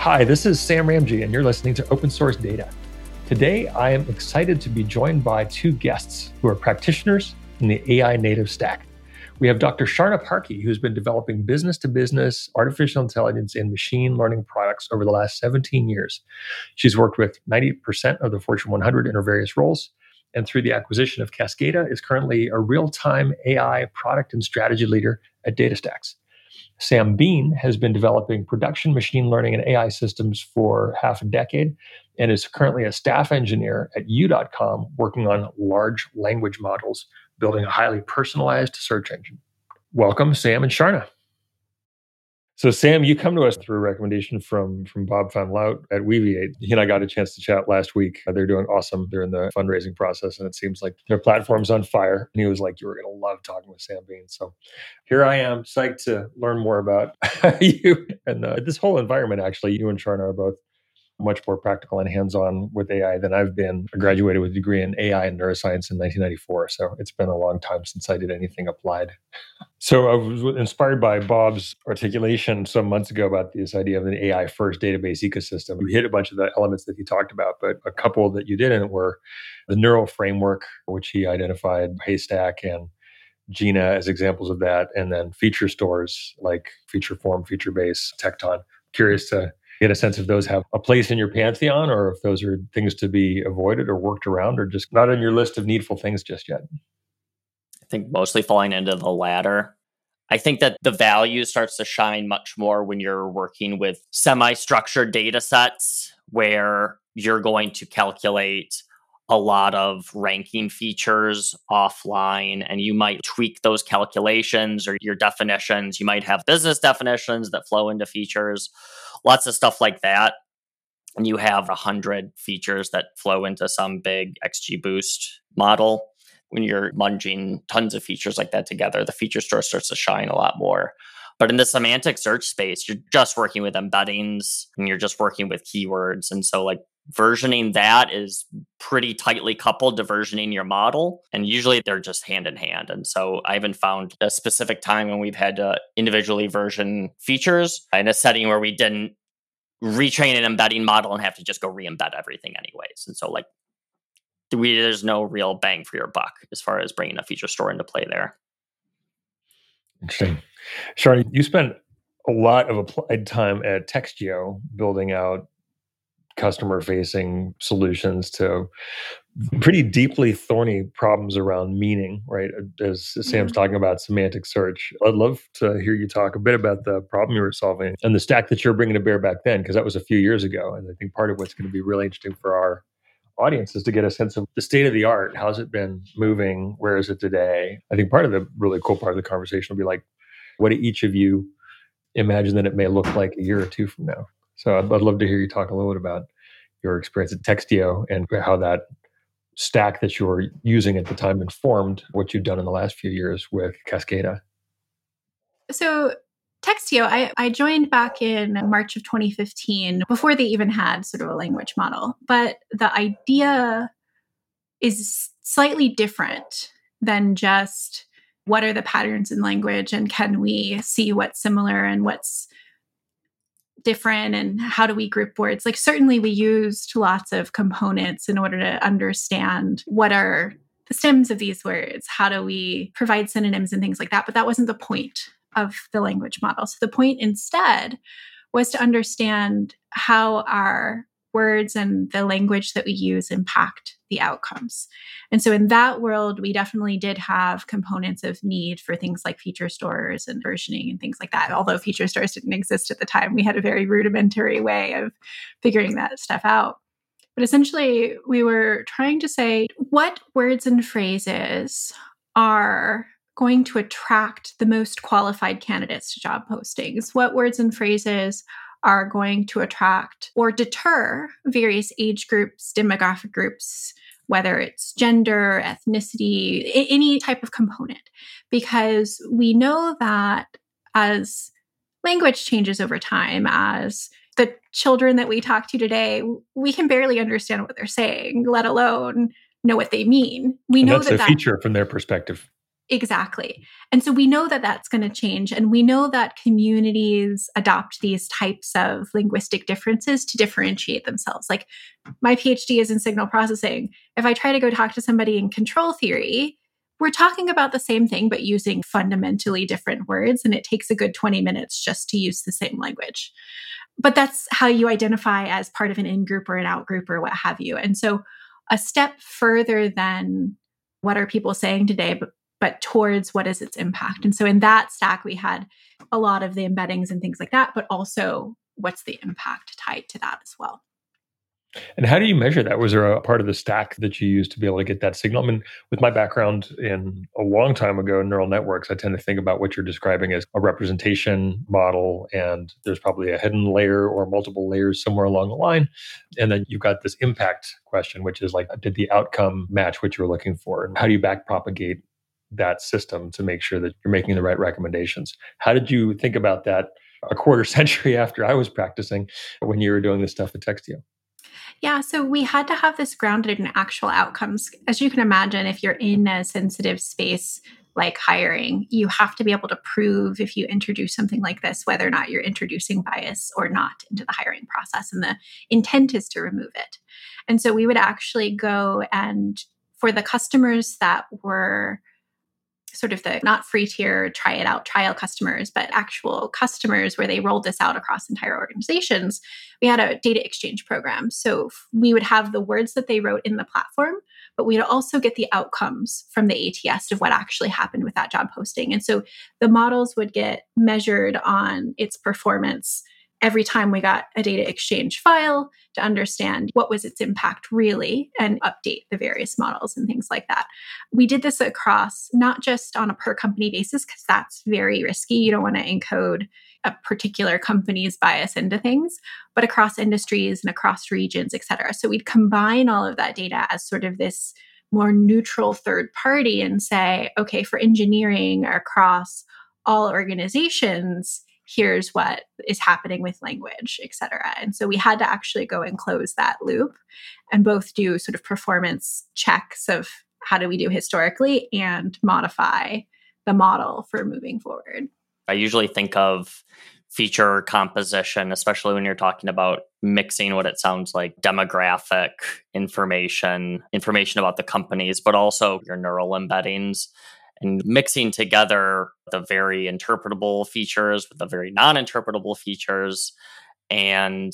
Hi, this is Sam Ramji, and you're listening to Open Source Data. Today, I am excited to be joined by two guests who are practitioners in the AI native stack. We have Dr. Charna Parkey, who's been developing business to business artificial intelligence and machine learning products over the last 17 years. She's worked with 90% of the Fortune 100 in her various roles. And through the acquisition of Kaskada, is currently a real time AI product and strategy leader at DataStax. Sam Bean has been developing production machine learning and AI systems for half a decade and is currently a staff engineer at You.com working on large language models, building a highly personalized search engine. Welcome, Sam and Charna. So, Sam, you come to us through a recommendation from from Bob van Luijt at Weaviate. He and I got a chance to chat last week. They're doing awesome. They're in the fundraising process, and it seems like their platform's on fire. And he was like, "You were going to love talking with Sam Bean." So, here I am, psyched to learn more about you and uh, this whole environment. Actually, you and Charna are both much more practical and hands-on with AI than I've been. I graduated with a degree in AI and neuroscience in 1994, so it's been a long time since I did anything applied. So I was inspired by Bob's articulation some months ago about this idea of an AI first database ecosystem. You hit a bunch of the elements that he talked about, but a couple that you didn't were the neural framework, which he identified Haystack and Jina as examples of that, and then feature stores like Featureform, feature base, Tekton. Curious to get a sense if those have a place in your pantheon or if those are things to be avoided or worked around or just not on your list of needful things just yet? I think mostly falling into the latter. I think that the value starts to shine much more when you're working with semi structured data sets where you're going to calculate a lot of ranking features offline and you might tweak those calculations or your definitions. You might have business definitions that flow into features, lots of stuff like that. And you have a hundred features that flow into some big XGBoost model. When you're munging tons of features like that together, the feature store starts to shine a lot more. But in the semantic search space, you're just working with embeddings and you're just working with keywords. And so, like, versioning that is pretty tightly coupled to versioning your model and usually they're just hand in hand and so i haven't found a specific time when we've had to individually version features in a setting where we didn't retrain an embedding model and have to just go re-embed everything anyways and so like we, there's no real bang for your buck as far as bringing a feature store into play there. Interesting. Charna, you spent a lot of applied time at Textio building out customer facing solutions to pretty deeply thorny problems around meaning, right? As Sam's talking about semantic search, I'd love to hear you talk a bit about the problem you were solving and the stack that you're bringing to bear back then, because that was a few years ago. And I think part of what's going to be really interesting for our audience is to get a sense of the state of the art. How's it been moving? Where is it today? I think part of the really cool part of the conversation will be like, what do each of you imagine that it may look like a year or two from now? So I'd, I'd love to hear you talk a little bit about your experience at Textio and how that stack that you were using at the time informed what you've done in the last few years with Kaskada. So Textio, I, I joined back in March of 2015 before they even had sort of a language model. But the idea is slightly different than just what are the patterns in language and can we see what's similar and what's different and how do we group words like certainly we used lots of components in order to understand what are the stems of these words how do we provide synonyms and things like that but that wasn't the point of the language model. So the point instead was to understand how our words and the language that we use impact the outcomes. And so in that world, we definitely did have components of need for things like feature stores and versioning and things like that. Although feature stores didn't exist at the time, we had a very rudimentary way of figuring that stuff out. But essentially, we were trying to say what words and phrases are going to attract the most qualified candidates to job postings? What words and phrases are going to attract or deter various age groups, demographic groups, whether it's gender, ethnicity, any type of component. Because we know that as language changes over time, as the children that we talk to today, we can barely understand what they're saying, let alone know what they mean. We and know that's that a that, feature from their perspective. Exactly. And so we know that that's going to change. And we know that communities adopt these types of linguistic differences to differentiate themselves. Like my PhD is in signal processing. If I try to go talk to somebody in control theory, we're talking about the same thing, but using fundamentally different words. And it takes a good 20 minutes just to use the same language. But that's how you identify as part of an in group or an out group or what have you. And so a step further than what are people saying today, but but towards what is its impact. And so in that stack, we had a lot of the embeddings and things like that, but also what's the impact tied to that as well. And how do you measure that? Was there a part of the stack that you used to be able to get that signal? I mean, with my background in a long time ago neural networks, I tend to think about what you're describing as a representation model, and there's probably a hidden layer or multiple layers somewhere along the line. And then you've got this impact question, which is like, did the outcome match what you're looking for? And how do you back propagate that system to make sure that you're making the right recommendations? How did you think about that a quarter century after I was practicing when you were doing this stuff at Textio? Yeah, so we had to have this grounded in actual outcomes. As you can imagine, if you're in a sensitive space like hiring, you have to be able to prove if you introduce something like this, whether or not you're introducing bias or not into the hiring process. And the intent is to remove it. And so we would actually go and for the customers that were sort of the not free tier, try it out trial customers, but actual customers where they rolled this out across entire organizations, we had a data exchange program. So we would have the words that they wrote in the platform, but we'd also get the outcomes from the ATS of what actually happened with that job posting. And so the models would get measured on its performance every time we got a data exchange file to understand what was its impact really and update the various models and things like that. We did this across not just on a per company basis, because that's very risky. You don't want to encode a particular company's bias into things, but across industries and across regions, et cetera. So we'd combine all of that data as sort of this more neutral third party and say, okay, for engineering across all organizations, here's what is happening with language, et cetera. And so we had to actually go and close that loop and both do sort of performance checks of how do we do historically and modify the model for moving forward. I usually think of feature composition, especially when you're talking about mixing what it sounds like demographic information, information about the companies, but also your neural embeddings and mixing together the very interpretable features with the very non interpretable features. And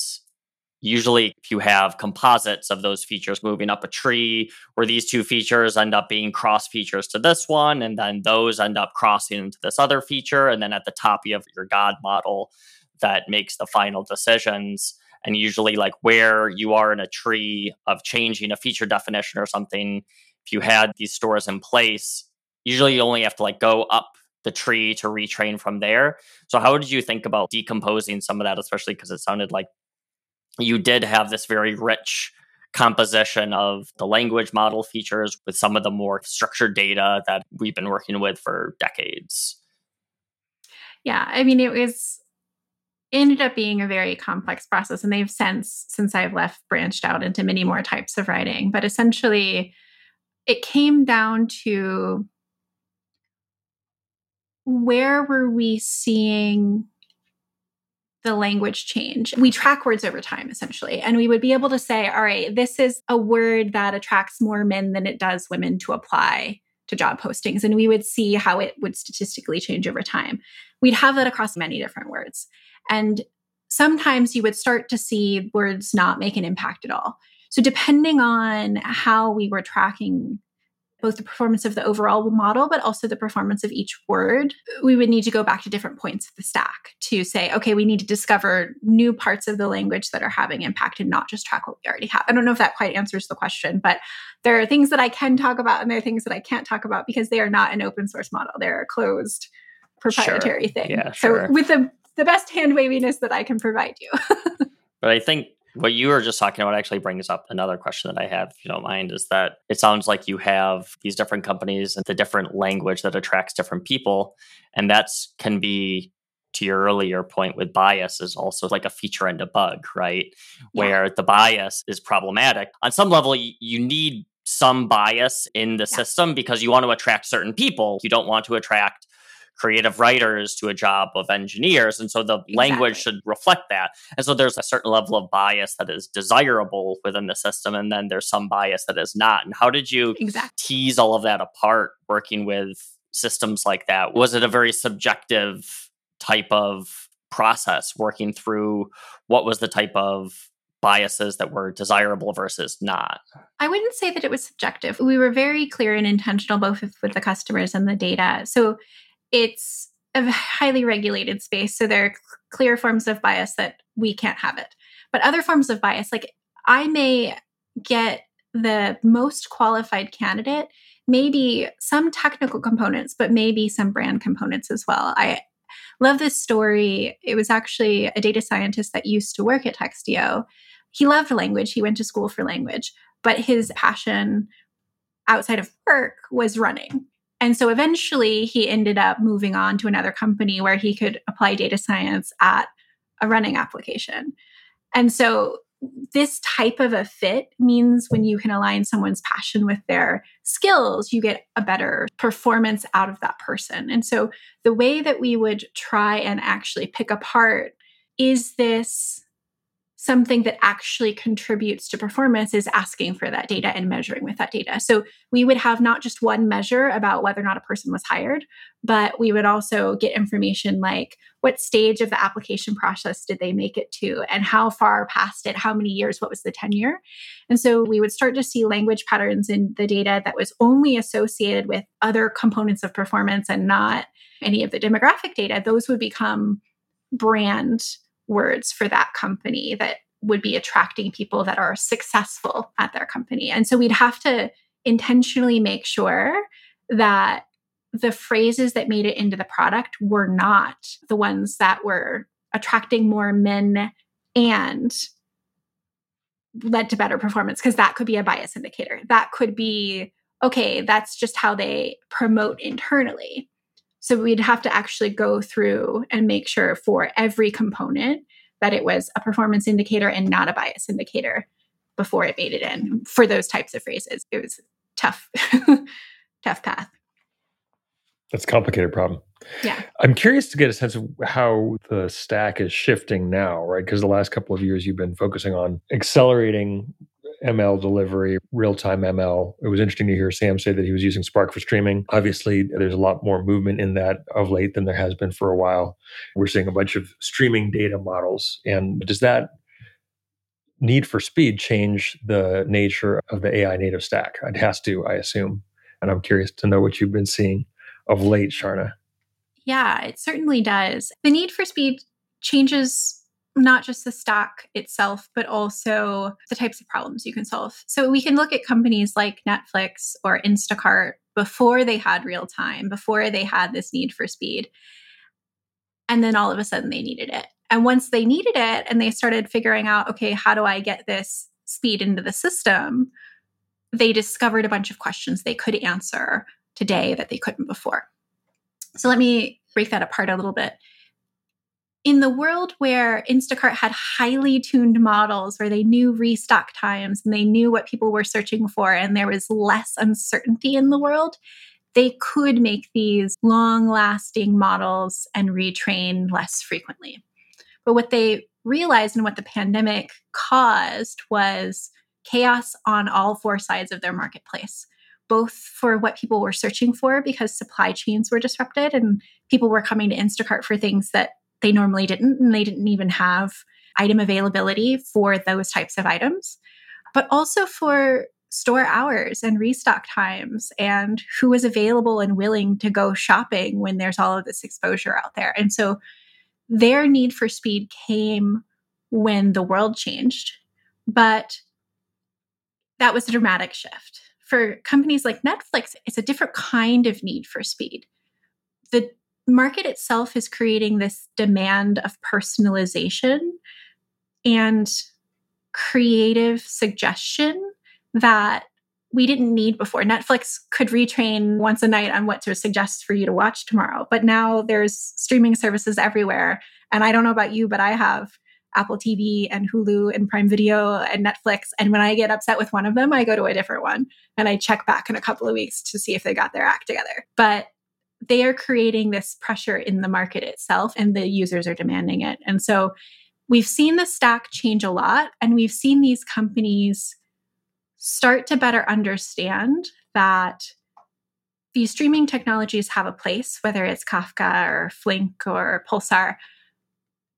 usually, if you have composites of those features moving up a tree, where these two features end up being cross features to this one, and then those end up crossing into this other feature. And then at the top, you have your God model that makes the final decisions. And usually, like where you are in a tree of changing a feature definition or something, if you had these stores in place, usually you only have to like go up the tree to retrain from there. So how did you think about decomposing some of that, especially because it sounded like you did have this very rich composition of the language model features with some of the more structured data that we've been working with for decades. Yeah, I mean it was ended up being a very complex process and they've since since I've left branched out into many more types of writing, but essentially it came down to where were we seeing the language change? We track words over time, essentially. And we would be able to say, all right, this is a word that attracts more men than it does women to apply to job postings. And we would see how it would statistically change over time. We'd have that across many different words. And sometimes you would start to see words not make an impact at all. So, depending on how we were tracking both the performance of the overall model, but also the performance of each word, we would need to go back to different points of the stack to say, okay, we need to discover new parts of the language that are having impact and not just track what we already have. I don't know if that quite answers the question, but there are things that I can talk about and there are things that I can't talk about because they are not an open source model. They're a closed proprietary sure. thing. Yeah, sure. So with the the best hand waviness that I can provide you. but I think what you were just talking about actually brings up another question that I have, if you don't mind, is that it sounds like you have these different companies and the different language that attracts different people. And that's can be to your earlier point with bias is also like a feature and a bug, right? Yeah. Where the bias is problematic. On some level, you need some bias in the Yeah. system because you want to attract certain people. You don't want to attract creative writers to a job of engineers. And so the language should reflect that. And so there's a certain level of bias that is desirable within the system. And then there's some bias that is not. And how did you Exactly. tease all of that apart working with systems like that? Was it a very subjective type of process working through what was the type of biases that were desirable versus not? I wouldn't say that it was subjective. We were very clear and intentional both with, with the customers and the data. So it's a highly regulated space. So there are clear forms of bias that we can't have it. But other forms of bias, like I may get the most qualified candidate, maybe some technical components, but maybe some brand components as well. I love this story. It was actually a data scientist that used to work at Textio. He loved language, he went to school for language, but his passion outside of work was running. And so eventually he ended up moving on to another company where he could apply data science at a running application. And so this type of a fit means when you can align someone's passion with their skills, you get a better performance out of that person. And so the way that we would try and actually pick apart is this something that actually contributes to performance is asking for that data and measuring with that data. So we would have not just one measure about whether or not a person was hired, but we would also get information like what stage of the application process did they make it to and how far past it, how many years, what was the tenure. And so we would start to see language patterns in the data that was only associated with other components of performance and not any of the demographic data. Those would become brand words for that company that would be attracting people that are successful at their company. And so we'd have to intentionally make sure that the phrases that made it into the product were not the ones that were attracting more men and led to better performance because that could be a bias indicator. That could be okay, that's just how they promote internally. So we'd have to actually go through and make sure for every component that it was a performance indicator and not a bias indicator before it made it in for those types of phrases. It was tough, tough path. That's a complicated problem. Yeah. I'm curious to get a sense of how the stack is shifting now, right? Because the last couple of years you've been focusing on accelerating ML delivery, real time ML. It was interesting to hear Sam say that he was using Spark for streaming. Obviously, there's a lot more movement in that of late than there has been for a while. We're seeing a bunch of streaming data models. And does that need for speed change the nature of the AI native stack? It has to, I assume. And I'm curious to know what you've been seeing of late, Charna. Yeah, it certainly does. The need for speed changes not just the stack itself, but also the types of problems you can solve. So we can look at companies like Netflix or Instacart before they had real time, before they had this need for speed. And then all of a sudden they needed it. And once they needed it and they started figuring out, okay, how do I get this speed into the system? They discovered a bunch of questions they could answer today that they couldn't before. So let me break that apart a little bit. In the world where Instacart had highly tuned models where they knew restock times and they knew what people were searching for, and there was less uncertainty in the world, they could make these long lasting models and retrain less frequently. But what they realized and what the pandemic caused was chaos on all four sides of their marketplace both for what people were searching for because supply chains were disrupted and people were coming to Instacart for things that they normally didn't, and they didn't even have item availability for those types of items, but also for store hours and restock times and who is available and willing to go shopping when there's all of this exposure out there. And so their need for speed came when the world changed, but that was a dramatic shift for companies like Netflix, it's a different kind of need for speed. The market itself is creating this demand of personalization and creative suggestion that we didn't need before. Netflix could retrain once a night on what to suggest for you to watch tomorrow, but now there's streaming services everywhere. And I don't know about you, but I have Apple TV and Hulu and Prime Video and Netflix. And when I get upset with one of them, I go to a different one and I check back in a couple of weeks to see if they got their act together. But they are creating this pressure in the market itself and the users are demanding it. And so we've seen the stack change a lot and we've seen these companies start to better understand that these streaming technologies have a place, whether it's Kafka or Flink or Pulsar,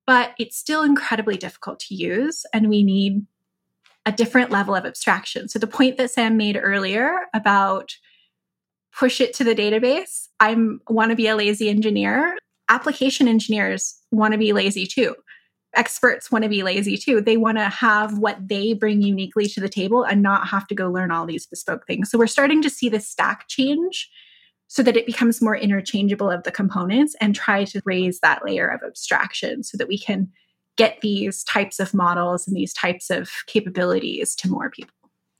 but it's still incredibly difficult to use. And we need a different level of abstraction. So, the point that Sam made earlier about push it to the database, I want to be a lazy engineer. Application engineers want to be lazy too. Experts want to be lazy too. They want to have what they bring uniquely to the table and not have to go learn all these bespoke things. So, we're starting to see the stack change so that it becomes more interchangeable of the components and try to raise that layer of abstraction so that we can get these types of models and these types of capabilities to more people.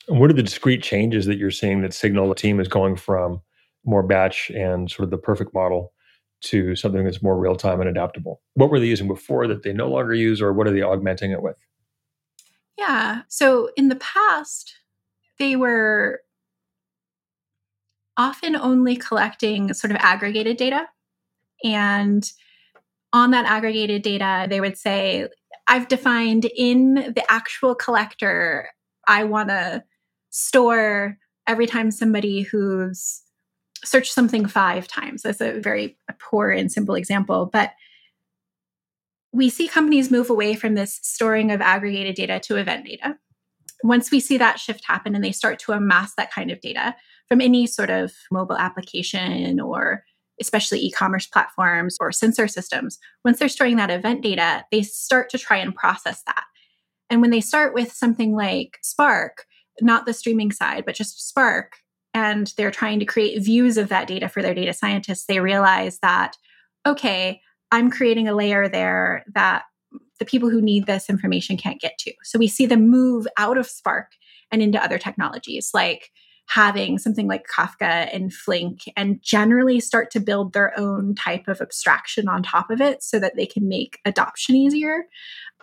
What are the discrete changes that you're seeing that signal the team is going from more batch and sort of the perfect model to something that's more real time and adaptable? What were they using before that they no longer use, or what are they augmenting it with? Yeah. So in the past, they were often only collecting sort of aggregated data. And on that aggregated data, they would say, I've defined in the actual collector, I want to store every time somebody who's searched something five times. That's a very poor and simple example. But we see companies move away from this storing of aggregated data to event data. Once we see that shift happen and they start to amass that kind of data, from any sort of mobile application or especially e-commerce platforms or sensor systems once they're storing that event data they start to try and process that and when they start with something like spark not the streaming side but just spark and they're trying to create views of that data for their data scientists they realize that okay i'm creating a layer there that the people who need this information can't get to so we see them move out of spark and into other technologies like having something like Kafka and Flink and generally start to build their own type of abstraction on top of it so that they can make adoption easier.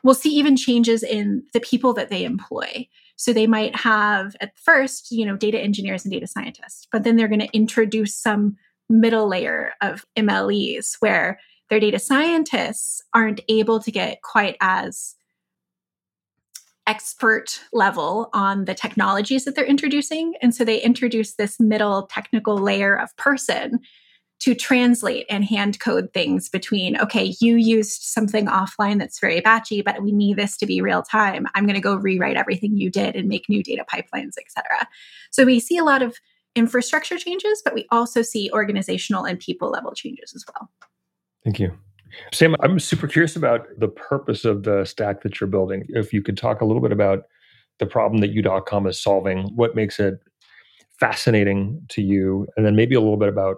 We'll see even changes in the people that they employ. So they might have at first, you know, data engineers and data scientists, but then they're going to introduce some middle layer of MLEs where their data scientists aren't able to get quite as expert level on the technologies that they're introducing. And so they introduce this middle technical layer of person to translate and hand code things between, okay, you used something offline that's very batchy, but we need this to be real time. I'm going to go rewrite everything you did and make new data pipelines, et cetera. So we see a lot of infrastructure changes, but we also see organizational and people level changes as well. Thank you. Sam, I'm super curious about the purpose of the stack that you're building. If you could talk a little bit about the problem that you.com is solving, what makes it fascinating to you, and then maybe a little bit about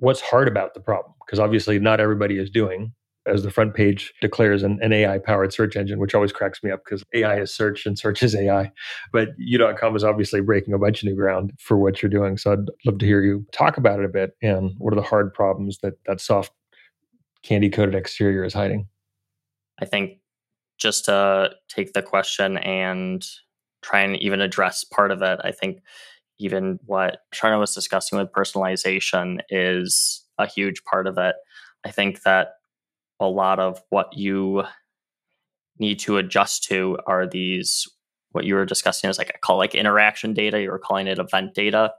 what's hard about the problem. Because obviously, not everybody is doing, as the front page declares, an, an AI powered search engine, which always cracks me up because AI is search and search is AI. But you.com is obviously breaking a bunch of new ground for what you're doing. So I'd love to hear you talk about it a bit and what are the hard problems that that soft candy coated exterior is hiding? I think just to take the question and try and even address part of it, I think even what Charna was discussing with personalization is a huge part of it. I think that a lot of what you need to adjust to are these what you were discussing is like I call like interaction data, you were calling it event data.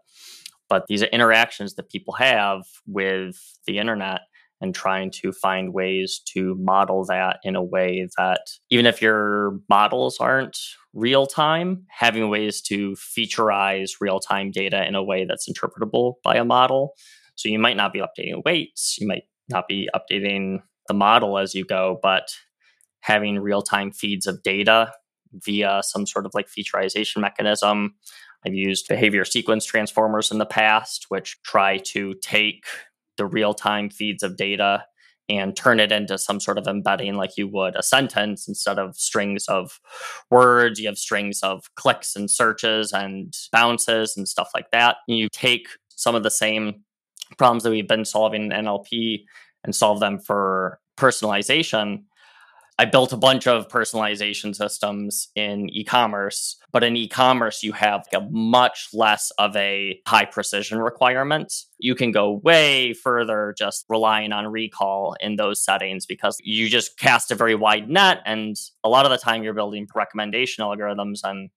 But these are interactions that people have with the internet and trying to find ways to model that in a way that even if your models aren't real time, having ways to featureize real time data in a way that's interpretable by a model. So you might not be updating weights, you might not be updating the model as you go, but having real time feeds of data via some sort of like featureization mechanism. I've used behavior sequence transformers in the past, which try to take the real time feeds of data and turn it into some sort of embedding like you would a sentence instead of strings of words. You have strings of clicks and searches and bounces and stuff like that. You take some of the same problems that we've been solving in NLP and solve them for personalization. I built a bunch of personalization systems in e commerce, but in e commerce, you have a much less of a high precision requirement. You can go way further just relying on recall in those settings because you just cast a very wide net. And a lot of the time, you're building recommendation algorithms and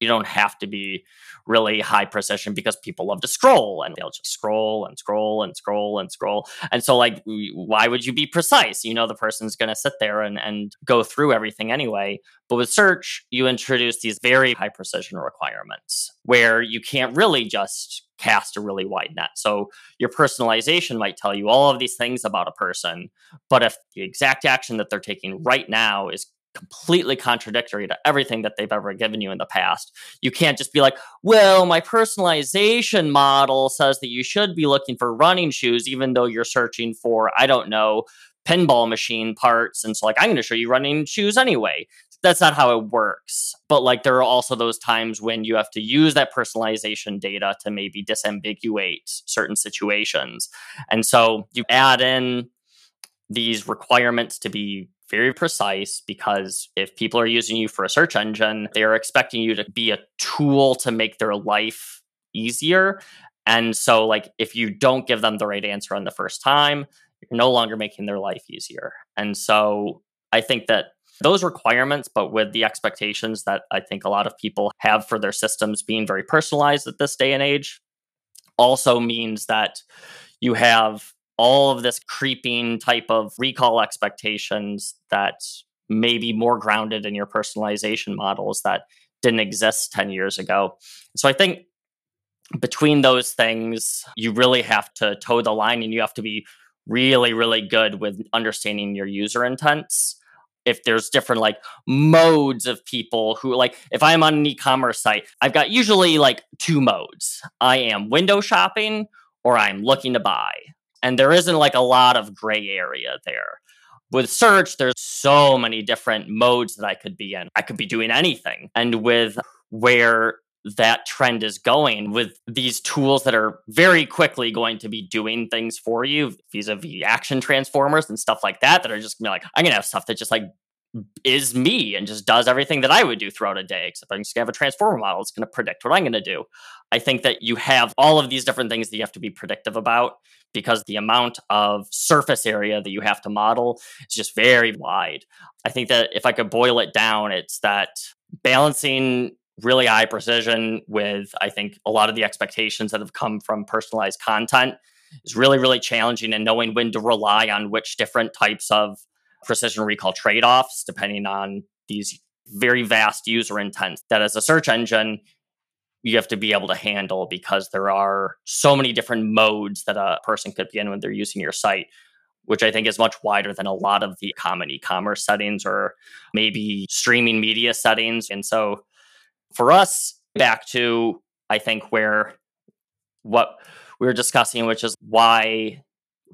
you don't have to be really high precision because people love to scroll and they'll just scroll and scroll and scroll and scroll. And so, like, why would you be precise? You know, the person's going to sit there and, and go through everything anyway. But with search, you introduce these very high precision requirements where you can't really just cast a really wide net. So your personalization might tell you all of these things about a person, but if the exact action that they're taking right now is completely contradictory to everything that they've ever given you in the past. You can't just be like, well, my personalization model says that you should be looking for running shoes, even though you're searching for, I don't know, pinball machine parts. And so, like, I'm going to show you running shoes anyway. That's not how it works. But, like, there are also those times when you have to use that personalization data to maybe disambiguate certain situations. And so, you add in these requirements to be very precise because if people are using you for a search engine, they're expecting you to be a tool to make their life easier. And so, like, if you don't give them the right answer on the first time, you're no longer making their life easier. And so, I think that those requirements, but with the expectations that I think a lot of people have for their systems being very personalized at this day and age, also means that you have all of this creeping type of recall expectations that may be more grounded in your personalization models that didn't exist 10 years ago. So I think between those things, you really have to toe the line and you have to be really, really good with understanding your user intents. If there's different like modes of people who like, if I'm on an e commerce site, I've got usually like two modes I am window shopping or I'm looking to buy and there isn't like a lot of gray area there. With search, there's so many different modes that I could be in. I could be doing anything. And with where that trend is going with these tools that are very quickly going to be doing things for you vis-a-vis action transformers and stuff like that that are just gonna be like i'm gonna have stuff that just like is me and just does everything that I would do throughout a day, except I'm just gonna have a transformer model. It's gonna predict what I'm gonna do. I think that you have all of these different things that you have to be predictive about because the amount of surface area that you have to model is just very wide. I think that if I could boil it down, it's that balancing really high precision with, I think, a lot of the expectations that have come from personalized content is really, really challenging and knowing when to rely on which different types of precision recall trade offs depending on these very vast user intents that as a search engine you have to be able to handle because there are so many different modes that a person could be in when they're using your site which I think is much wider than a lot of the common e commerce settings or maybe streaming media settings. And so for us, back to, I think, where what we were discussing, which is why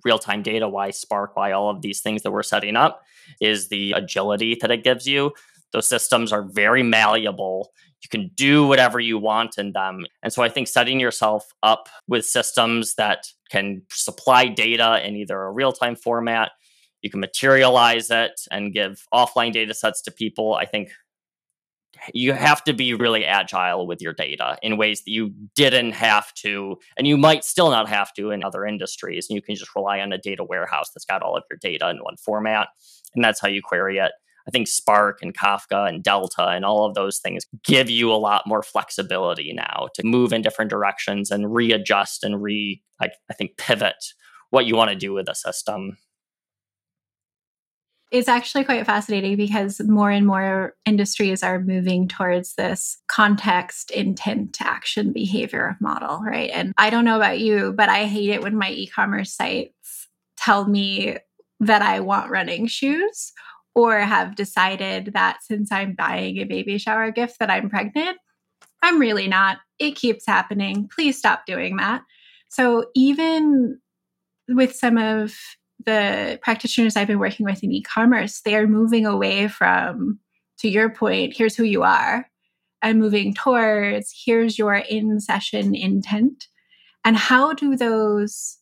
real time data, why Spark, why all of these things that we're setting up is the agility that it gives you. Those systems are very malleable. You can do whatever you want in them. And so I think setting yourself up with systems that can supply data in either a real time format, you can materialize it and give offline data sets to people, I think you have to be really agile with your data in ways that you didn't have to, and you might still not have to in other industries. And you can just rely on a data warehouse that's got all of your data in one format. And that's how you query it. I think Spark and Kafka and Delta and all of those things give you a lot more flexibility now to move in different directions and readjust and re, like, I think, pivot what you want to do with a system it's actually quite fascinating because more and more industries are moving towards this context intent action behavior model, right? And I don't know about you, but I hate it when my e commerce sites tell me that I want running shoes or have decided that since I'm buying a baby shower gift that I'm pregnant. I'm really not. It keeps happening. Please stop doing that. So even with some of the practitioners I've been working with in e commerce, they are moving away from, to your point, here's who you are, and moving towards here's your in session intent. And how do those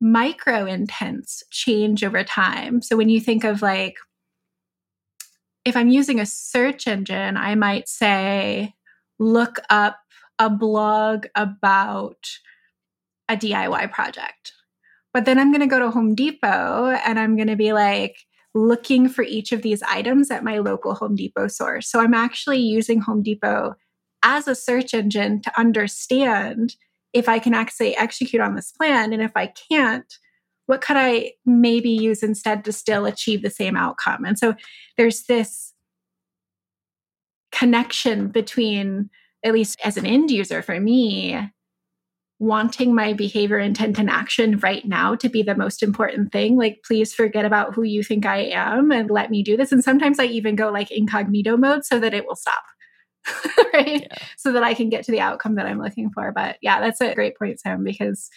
micro intents change over time? So when you think of like if I'm using a search engine, I might say, look up a blog about a DIY project. But then I'm going to go to Home Depot and I'm going to be like looking for each of these items at my local Home Depot source. So I'm actually using Home Depot as a search engine to understand if I can actually execute on this plan. And if I can't, what could I maybe use instead to still achieve the same outcome? And so there's this connection between, at least as an end user for me, wanting my behavior, intent, and action right now to be the most important thing. Like, please forget about who you think I am and let me do this. And sometimes I even go like incognito mode so that it will stop. right? Yeah. So that I can get to the outcome that I'm looking for. But yeah, that's a great point, Sam, because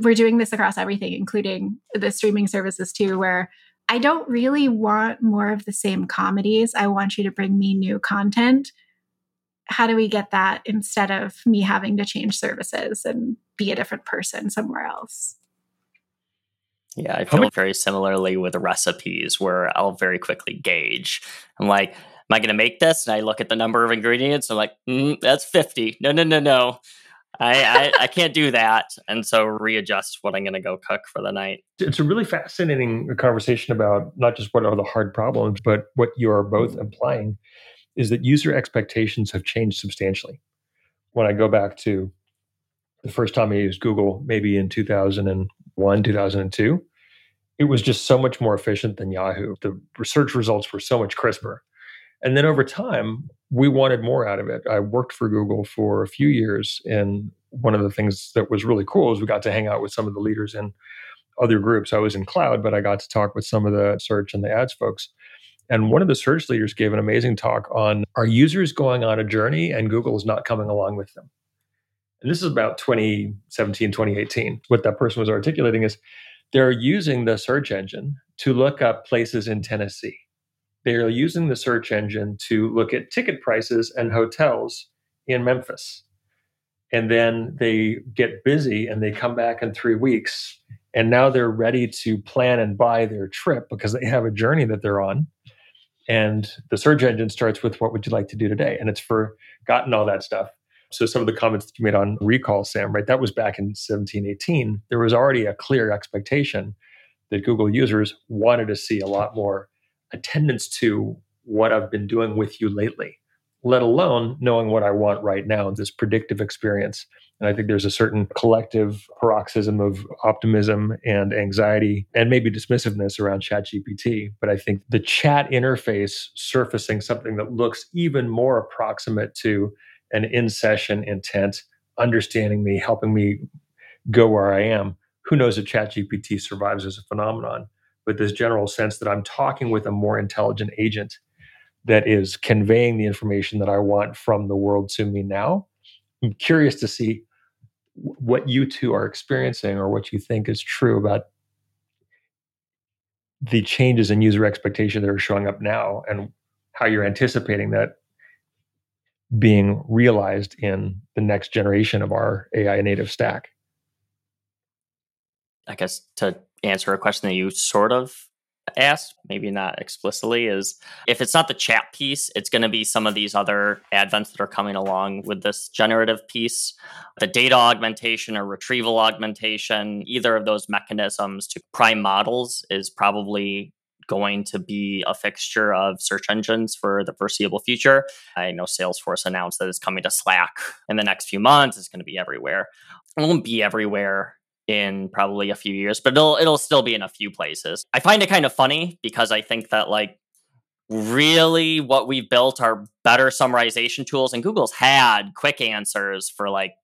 we're doing this across everything, including the streaming services too, where I don't really want more of the same comedies. I want you to bring me new content. How do we get that instead of me having to change services and be a different person somewhere else? Yeah, I feel very similarly with recipes where I'll very quickly gauge. I'm like, am I going to make this? And I look at the number of ingredients. I'm like, mm, that's 50. No, no, no, no. I, I, I, can't do that. And so readjust what I'm going to go cook for the night. It's a really fascinating conversation about not just what are the hard problems, but what you are both implying is that user expectations have changed substantially. When I go back to the first time I used Google, maybe in 2001, 2002, it was just so much more efficient than Yahoo. The research results were so much crisper. And then over time, we wanted more out of it. I worked for Google for a few years. And one of the things that was really cool is we got to hang out with some of the leaders in other groups. I was in cloud, but I got to talk with some of the search and the ads folks. And one of the search leaders gave an amazing talk on are users going on a journey and Google is not coming along with them. And this is about 2017, 2018. What that person was articulating is they're using the search engine to look up places in Tennessee they're using the search engine to look at ticket prices and hotels in Memphis. And then they get busy and they come back in three weeks. And now they're ready to plan and buy their trip because they have a journey that they're on. And the search engine starts with, What would you like to do today? And it's forgotten all that stuff. So, some of the comments that you made on recall, Sam, right? That was back in 17, 18. There was already a clear expectation that Google users wanted to see a lot more attendance to what I've been doing with you lately, let alone knowing what I want right now, this predictive experience. And I think there's a certain collective paroxysm of optimism and anxiety and maybe dismissiveness around ChatGPT. But I think the chat interface surfacing something that looks even more approximate to an in session intent, understanding me, helping me go where I am. Who knows if ChatGPT survives as a phenomenon? with this general sense that I'm talking with a more intelligent agent that is conveying the information that I want from the world to me now. I'm curious to see what you two are experiencing or what you think is true about the changes in user expectation that are showing up now and how you're anticipating that being realized in the next generation of our AI native stack. I guess to answer a question that you sort of asked, maybe not explicitly, is if it's not the chat piece, it's going to be some of these other advents that are coming along with this generative piece. The data augmentation or retrieval augmentation, either of those mechanisms to prime models is probably going to be a fixture of search engines for the foreseeable future. I know Salesforce announced that it's coming to Slack in the next few months. It's going to be everywhere. It won't be everywhere in probably a few years, but it'll it'll still be in a few places. I find it kind of funny because I think that like really what we've built are better summarization tools and Google's had quick answers for like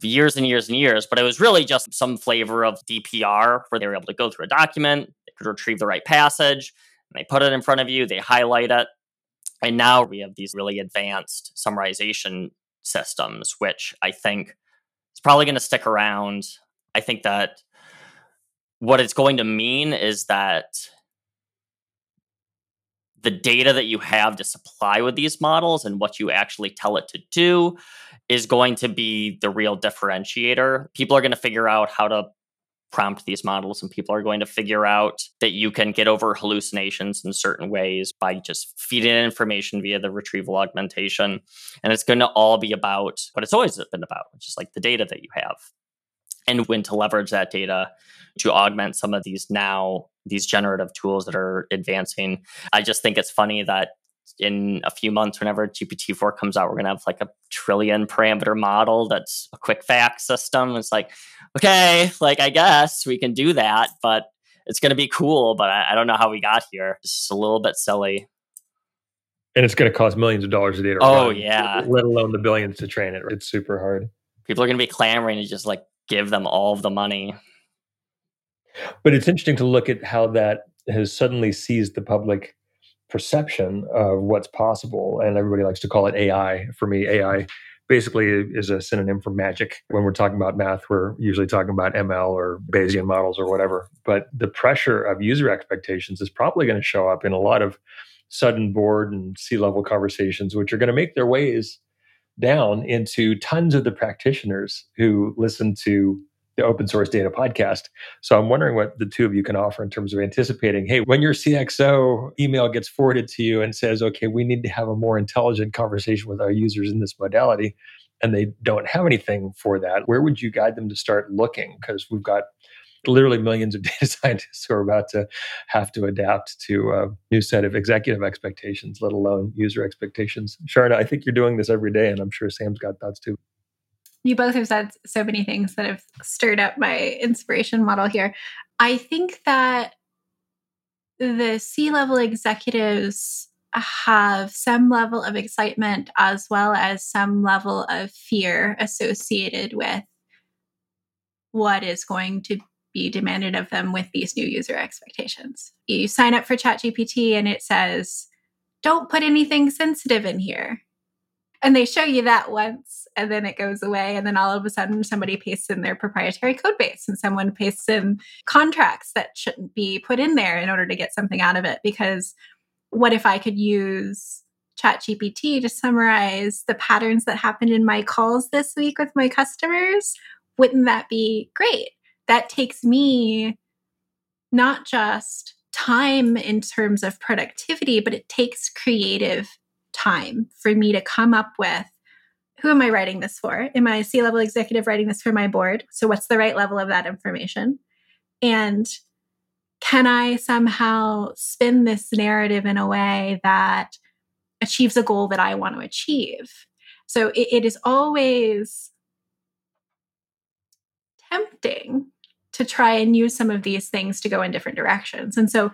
years and years and years, but it was really just some flavor of DPR where they were able to go through a document, they could retrieve the right passage, and they put it in front of you, they highlight it. And now we have these really advanced summarization systems, which I think is probably going to stick around I think that what it's going to mean is that the data that you have to supply with these models and what you actually tell it to do is going to be the real differentiator. People are going to figure out how to prompt these models and people are going to figure out that you can get over hallucinations in certain ways by just feeding information via the retrieval augmentation and it's going to all be about what it's always been about which is like the data that you have and when to leverage that data to augment some of these now these generative tools that are advancing i just think it's funny that in a few months, whenever GPT-4 comes out, we're gonna have like a trillion parameter model that's a quick fact system. It's like, okay, like I guess we can do that, but it's gonna be cool. But I, I don't know how we got here. It's just a little bit silly. And it's going to cost millions of dollars a day to oh, run, yeah. let alone the billions to train it. It's super hard. People are going to be clamoring to just like give them all of the money. But it's interesting to look at how that has suddenly seized the public perception of what's possible. And everybody likes to call it AI. For me, AI basically is a synonym for magic. When we're talking about math, we're usually talking about ML or Bayesian models or whatever. But the pressure of user expectations is probably going to show up in a lot of sudden board and C level conversations, which are going to make their ways down into tons of the practitioners who listen to the open source data podcast. So I'm wondering what the two of you can offer in terms of anticipating, hey, when your CXO email gets forwarded to you and says, okay, we need to have a more intelligent conversation with our users in this modality, and they don't have anything for that, where would you guide them to start looking? Because we've got literally millions of data scientists who are about to have to adapt to a new set of executive expectations, let alone user expectations. Charna, I think you're doing this every day, and I'm sure Sam's got thoughts too you both have said so many things that have stirred up my inspiration model here. I think that the C level executives have some level of excitement as well as some level of fear associated with what is going to be demanded of them with these new user expectations. You sign up for ChatGPT and it says, don't put anything sensitive in here. And they show you that once and then it goes away and then all of a sudden somebody pastes in their proprietary code base and someone pastes in contracts that shouldn't be put in there in order to get something out of it. Because what if i could use ChatGPT to summarize the patterns that happened in my calls this week with my customers? Wouldn't that be great that takes me not just time in terms of productivity but it takes creative time for me to come up with who am I writing this for? Am I a C level executive writing this for my board? So, what's the right level of that information? And can I somehow spin this narrative in a way that achieves a goal that I want to achieve? So, it, it is always tempting to try and use some of these things to go in different directions. And so,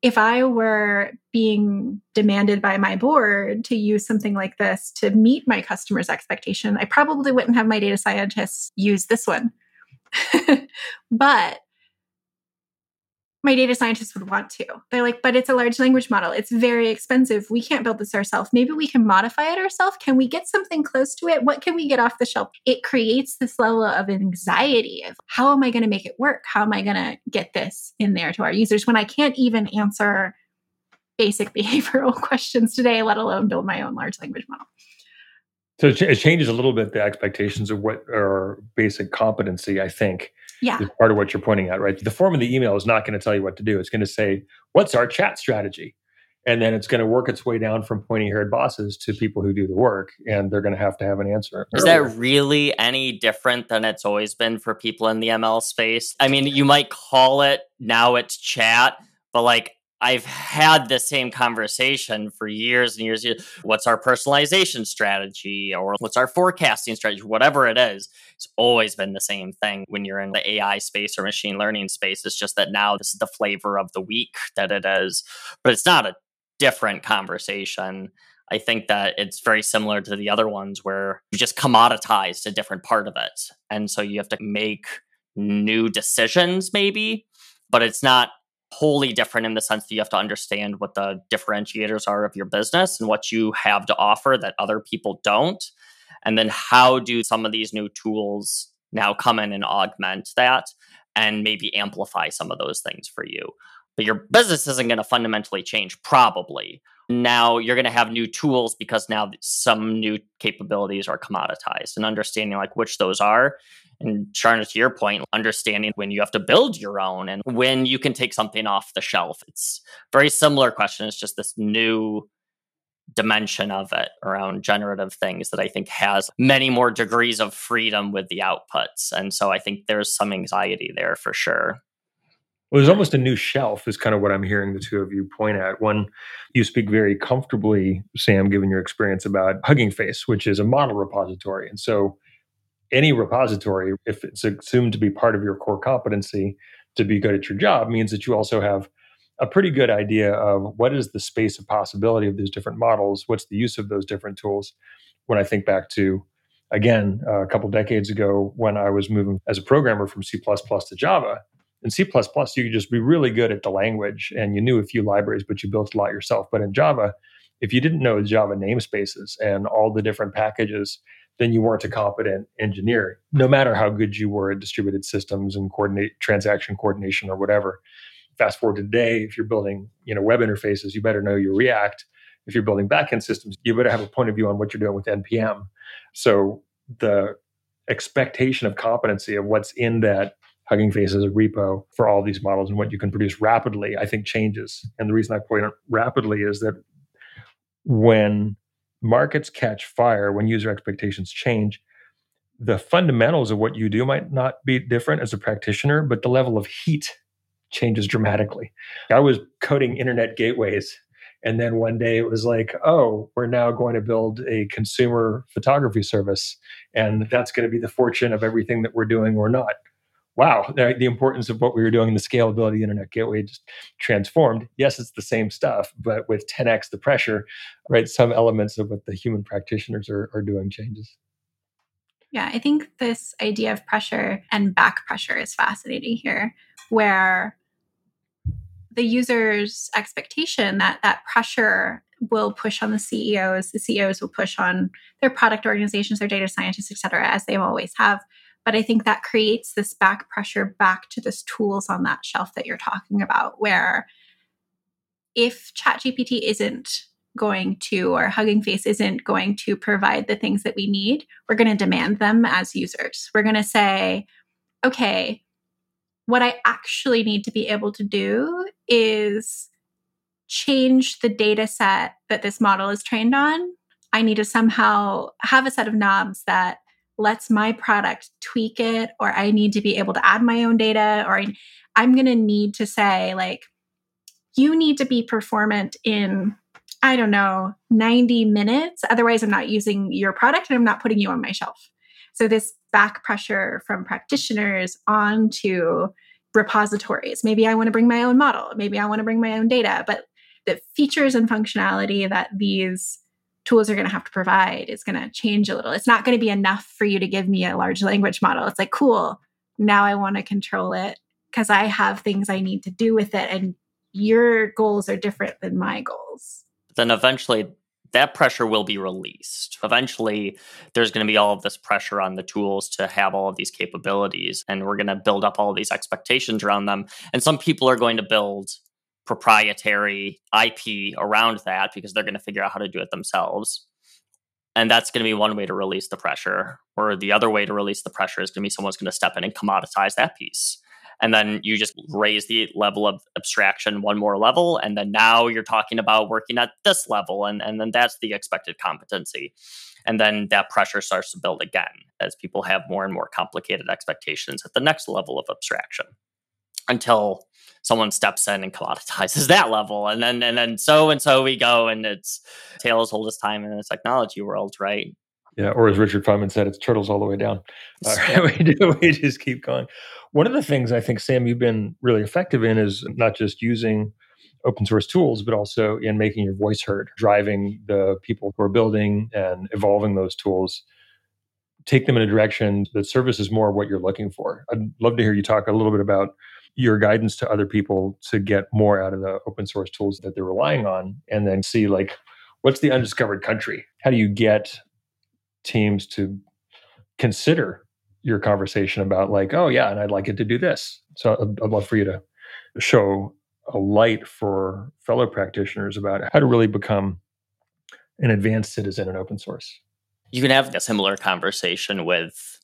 if I were being demanded by my board to use something like this to meet my customer's expectation, I probably wouldn't have my data scientists use this one. but my data scientists would want to. They're like, but it's a large language model. It's very expensive. We can't build this ourselves. Maybe we can modify it ourselves. Can we get something close to it? What can we get off the shelf? It creates this level of anxiety of how am I going to make it work? How am I going to get this in there to our users when I can't even answer basic behavioral questions today, let alone build my own large language model? So it changes a little bit the expectations of what are basic competency, I think yeah. is part of what you're pointing at, right? The form of the email is not going to tell you what to do. It's going to say, what's our chat strategy? And then it's going to work its way down from pointy haired bosses to people who do the work. And they're going to have to have an answer. Is earlier. that really any different than it's always been for people in the ML space? I mean, you might call it now it's chat, but like I've had the same conversation for years and years. What's our personalization strategy or what's our forecasting strategy? Whatever it is, it's always been the same thing when you're in the AI space or machine learning space. It's just that now this is the flavor of the week that it is, but it's not a different conversation. I think that it's very similar to the other ones where you just commoditized a different part of it. And so you have to make new decisions, maybe, but it's not wholly different in the sense that you have to understand what the differentiators are of your business and what you have to offer that other people don't. And then how do some of these new tools now come in and augment that and maybe amplify some of those things for you? but your business isn't going to fundamentally change, probably. Now you're going to have new tools because now some new capabilities are commoditized and understanding like which those are. And Charna, to your point, understanding when you have to build your own and when you can take something off the shelf. It's very similar question. It's just this new dimension of it around generative things that I think has many more degrees of freedom with the outputs. And so I think there's some anxiety there for sure. Well, there's almost a new shelf, is kind of what I'm hearing the two of you point at. One, you speak very comfortably, Sam, given your experience about Hugging Face, which is a model repository. And so, any repository, if it's assumed to be part of your core competency to be good at your job, means that you also have a pretty good idea of what is the space of possibility of these different models, what's the use of those different tools. When I think back to, again, uh, a couple decades ago when I was moving as a programmer from C to Java, in C, you could just be really good at the language and you knew a few libraries, but you built a lot yourself. But in Java, if you didn't know Java namespaces and all the different packages, then you weren't a competent engineer, no matter how good you were at distributed systems and coordinate transaction coordination or whatever. Fast forward to today, if you're building, you know, web interfaces, you better know your React. If you're building backend systems, you better have a point of view on what you're doing with NPM. So the expectation of competency of what's in that Hugging Face as a repo for all these models and what you can produce rapidly, I think changes. And the reason I point out rapidly is that when markets catch fire, when user expectations change, the fundamentals of what you do might not be different as a practitioner, but the level of heat changes dramatically. I was coding internet gateways. And then one day it was like, oh, we're now going to build a consumer photography service. And that's going to be the fortune of everything that we're doing or not wow, the, the, importance of what we were doing, in the scalability internet gateway just transformed. Yes, it's the same stuff, but with 10x the pressure, right? Some elements of what the human practitioners are, are doing changes. Yeah, I think this idea of pressure and back pressure is fascinating here, where the user's expectation that that pressure will push on the CEOs, the CEOs will push on their product organizations, their data scientists, et cetera, as they always have. But I think that creates this back pressure back to this tools on that shelf that you're talking about, where if ChatGPT isn't going to, or Hugging Face isn't going to provide the things that we need, we're going to demand them as users. We're going to say, okay, what I actually need to be able to do is change the data set that this model is trained on. I need to somehow have a set of knobs that lets my product tweak it or i need to be able to add my own data or I, i'm going to need to say like you need to be performant in i don't know 90 minutes otherwise i'm not using your product and i'm not putting you on my shelf. So this back pressure from practitioners onto repositories. Maybe i want to bring my own model maybe i want to bring my own data but the features and functionality that these tools are going to have to provide is going to change a little. It's not going to be enough for you to give me a large language model. It's like, cool, now I want to control it because I have things I need to do with it. And your goals are different than my goals. Then eventually, that pressure will be released. Eventually, there's going to be all of this pressure on the tools to have all of these capabilities, and we're going to build up all of these expectations around them. And some people are going to build proprietary IP around that because they're going to figure out how to do it themselves. And that's going to be one way to release the pressure. Or the other way to release the pressure is going to be someone's going to step in and commoditize that piece. And then you just raise the level of abstraction one more level. And then now you're talking about working at this level. And, and then that's the expected competency. And then that pressure starts to build again as people have more and more complicated expectations at the next level of abstraction until someone steps in and commoditizes that level. And then and then so and so we go and it's tails hold oldest time in the technology world right? Yeah or as richard feynman said it's turtles all the way down. Uh, we, do, we just keep going. One of the things i think sam you've been really effective in is not just using open source tools but also in making your voice heard driving the people who are building and evolving those tools. Take them in a direction that services more what you're looking for. I'd love to hear you talk a little bit about your guidance to other people to get more out of the open source tools that they're relying on and then see like what's the undiscovered country how do you get teams to consider your conversation about like oh yeah and i'd like it to do this so i'd, love for you to show a light for fellow practitioners about how to really become an advanced citizen in open source. You can have a similar conversation with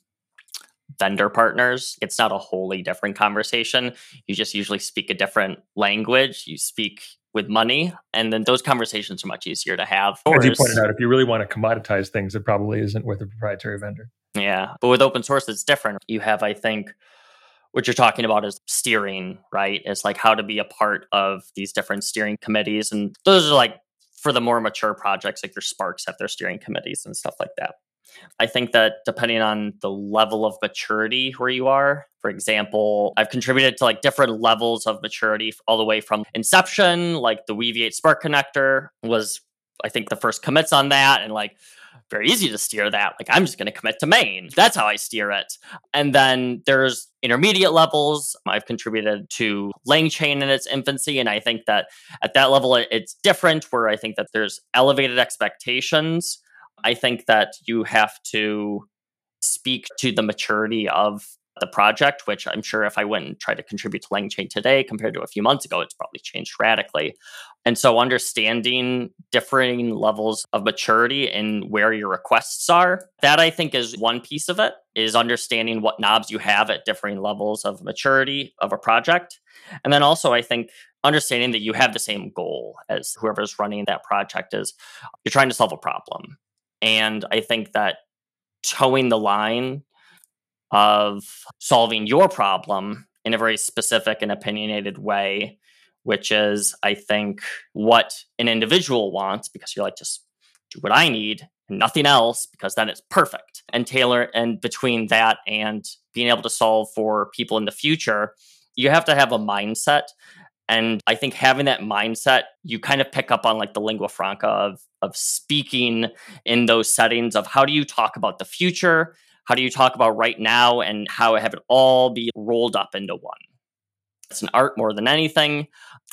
vendor partners. It's not a wholly different conversation. You just usually speak a different language. You speak with money, and then those conversations are much easier to have. As you pointed out, if you really want to commoditize things, it probably isn't with a proprietary vendor. Yeah, but with open source, it's different. You have, I think, what you're talking about is steering, right? It's like how to be a part of these different steering committees. And those are like for the more mature projects, like your Sparks have their steering committees and stuff like that. I think that depending on the level of maturity where you are, for example, I've contributed to like different levels of maturity all the way from inception, like the Weaviate Spark connector was, I think, the first commits on that. And like very easy to steer that. Like I'm just going to commit to main. That's how I steer it. And then there's intermediate levels. I've contributed to LangChain in its infancy, and I think that at that level it's different. Where I think that there's elevated expectations. I think that you have to speak to the maturity of the project, which I'm sure if I went and tried to contribute to LangChain today compared to a few months ago, it's probably changed radically. And so understanding differing levels of maturity and where your requests are, that I think is one piece of it, is understanding what knobs you have at differing levels of maturity of a project. And then also I think understanding that you have the same goal as whoever's running that project is you're trying to solve a problem. And I think that towing the line of solving your problem in a very specific and opinionated way, which is, I think, what an individual wants because you're like, just do what I need and nothing else because then it's perfect. And tailor, and between that and being able to solve for people in the future, you have to have a mindset. And I think having that mindset, you kind of pick up on like the lingua franca of, of speaking in those settings of how do you talk about the future how do you talk about right now and how have it all be rolled up into one? It's an art more than anything.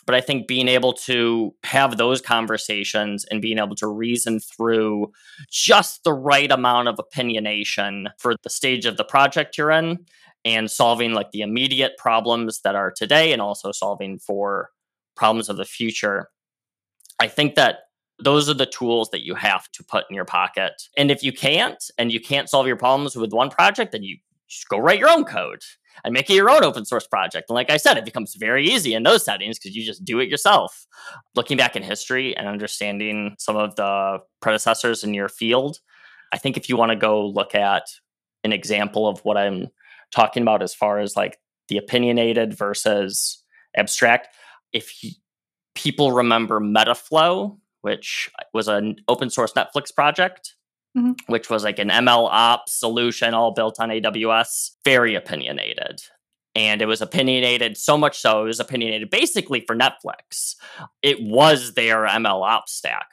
But I think being able to have those conversations and being able to reason through just the right amount of opinionation for the stage of the project you're in and solving like the immediate problems that are today and also solving for problems of the future. I think that those are the tools that you have to put in your pocket. And if you can't, and you can't solve your problems with one project, then you just go write your own code and make it your own open source project. And like I said, it becomes very easy in those settings because you just do it yourself. Looking back in history and understanding some of the predecessors in your field, I think if you want to go look at an example of what I'm talking about as far as like the opinionated versus abstract, if people remember Metaflow, which was an open source Netflix project, mm-hmm. which was like an ML ops solution all built on AWS, very opinionated. And it was opinionated so much so, it was opinionated basically for Netflix. It was their ML ops stack.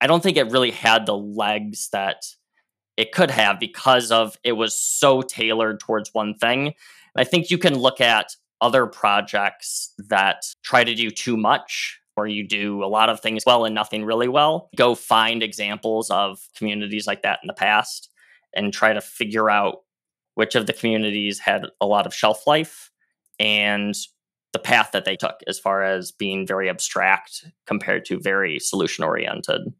I don't think it really had the legs that it could have because of it was so tailored towards one thing. I think you can look at other projects that try to do too much where you do a lot of things well and nothing really well. Go find examples of communities like that in the past and try to figure out which of the communities had a lot of shelf life and the path that they took as far as being very abstract compared to very solution oriented.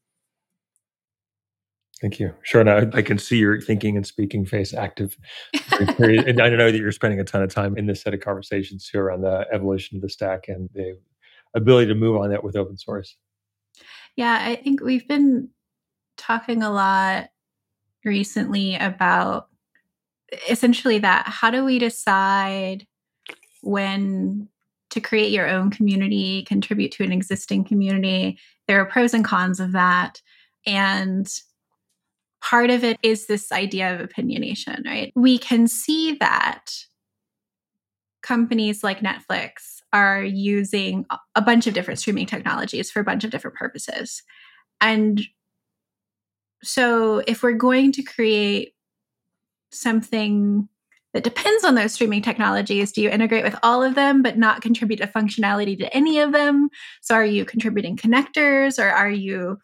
Thank you. Sure. Now I can see your thinking and speaking face active. and I know that you're spending a ton of time in this set of conversations too around the evolution of the stack and the ability to move on that with open source. Yeah, I think we've been talking a lot recently about essentially that how do we decide when to create your own community, contribute to an existing community? There are pros and cons of that. And part of it is this idea of opinionation, right? We can see that companies like Netflix are using a bunch of different streaming technologies for a bunch of different purposes. And so if we're going to create something that depends on those streaming technologies, do you integrate with all of them but not contribute a functionality to any of them? So are you contributing connectors or are you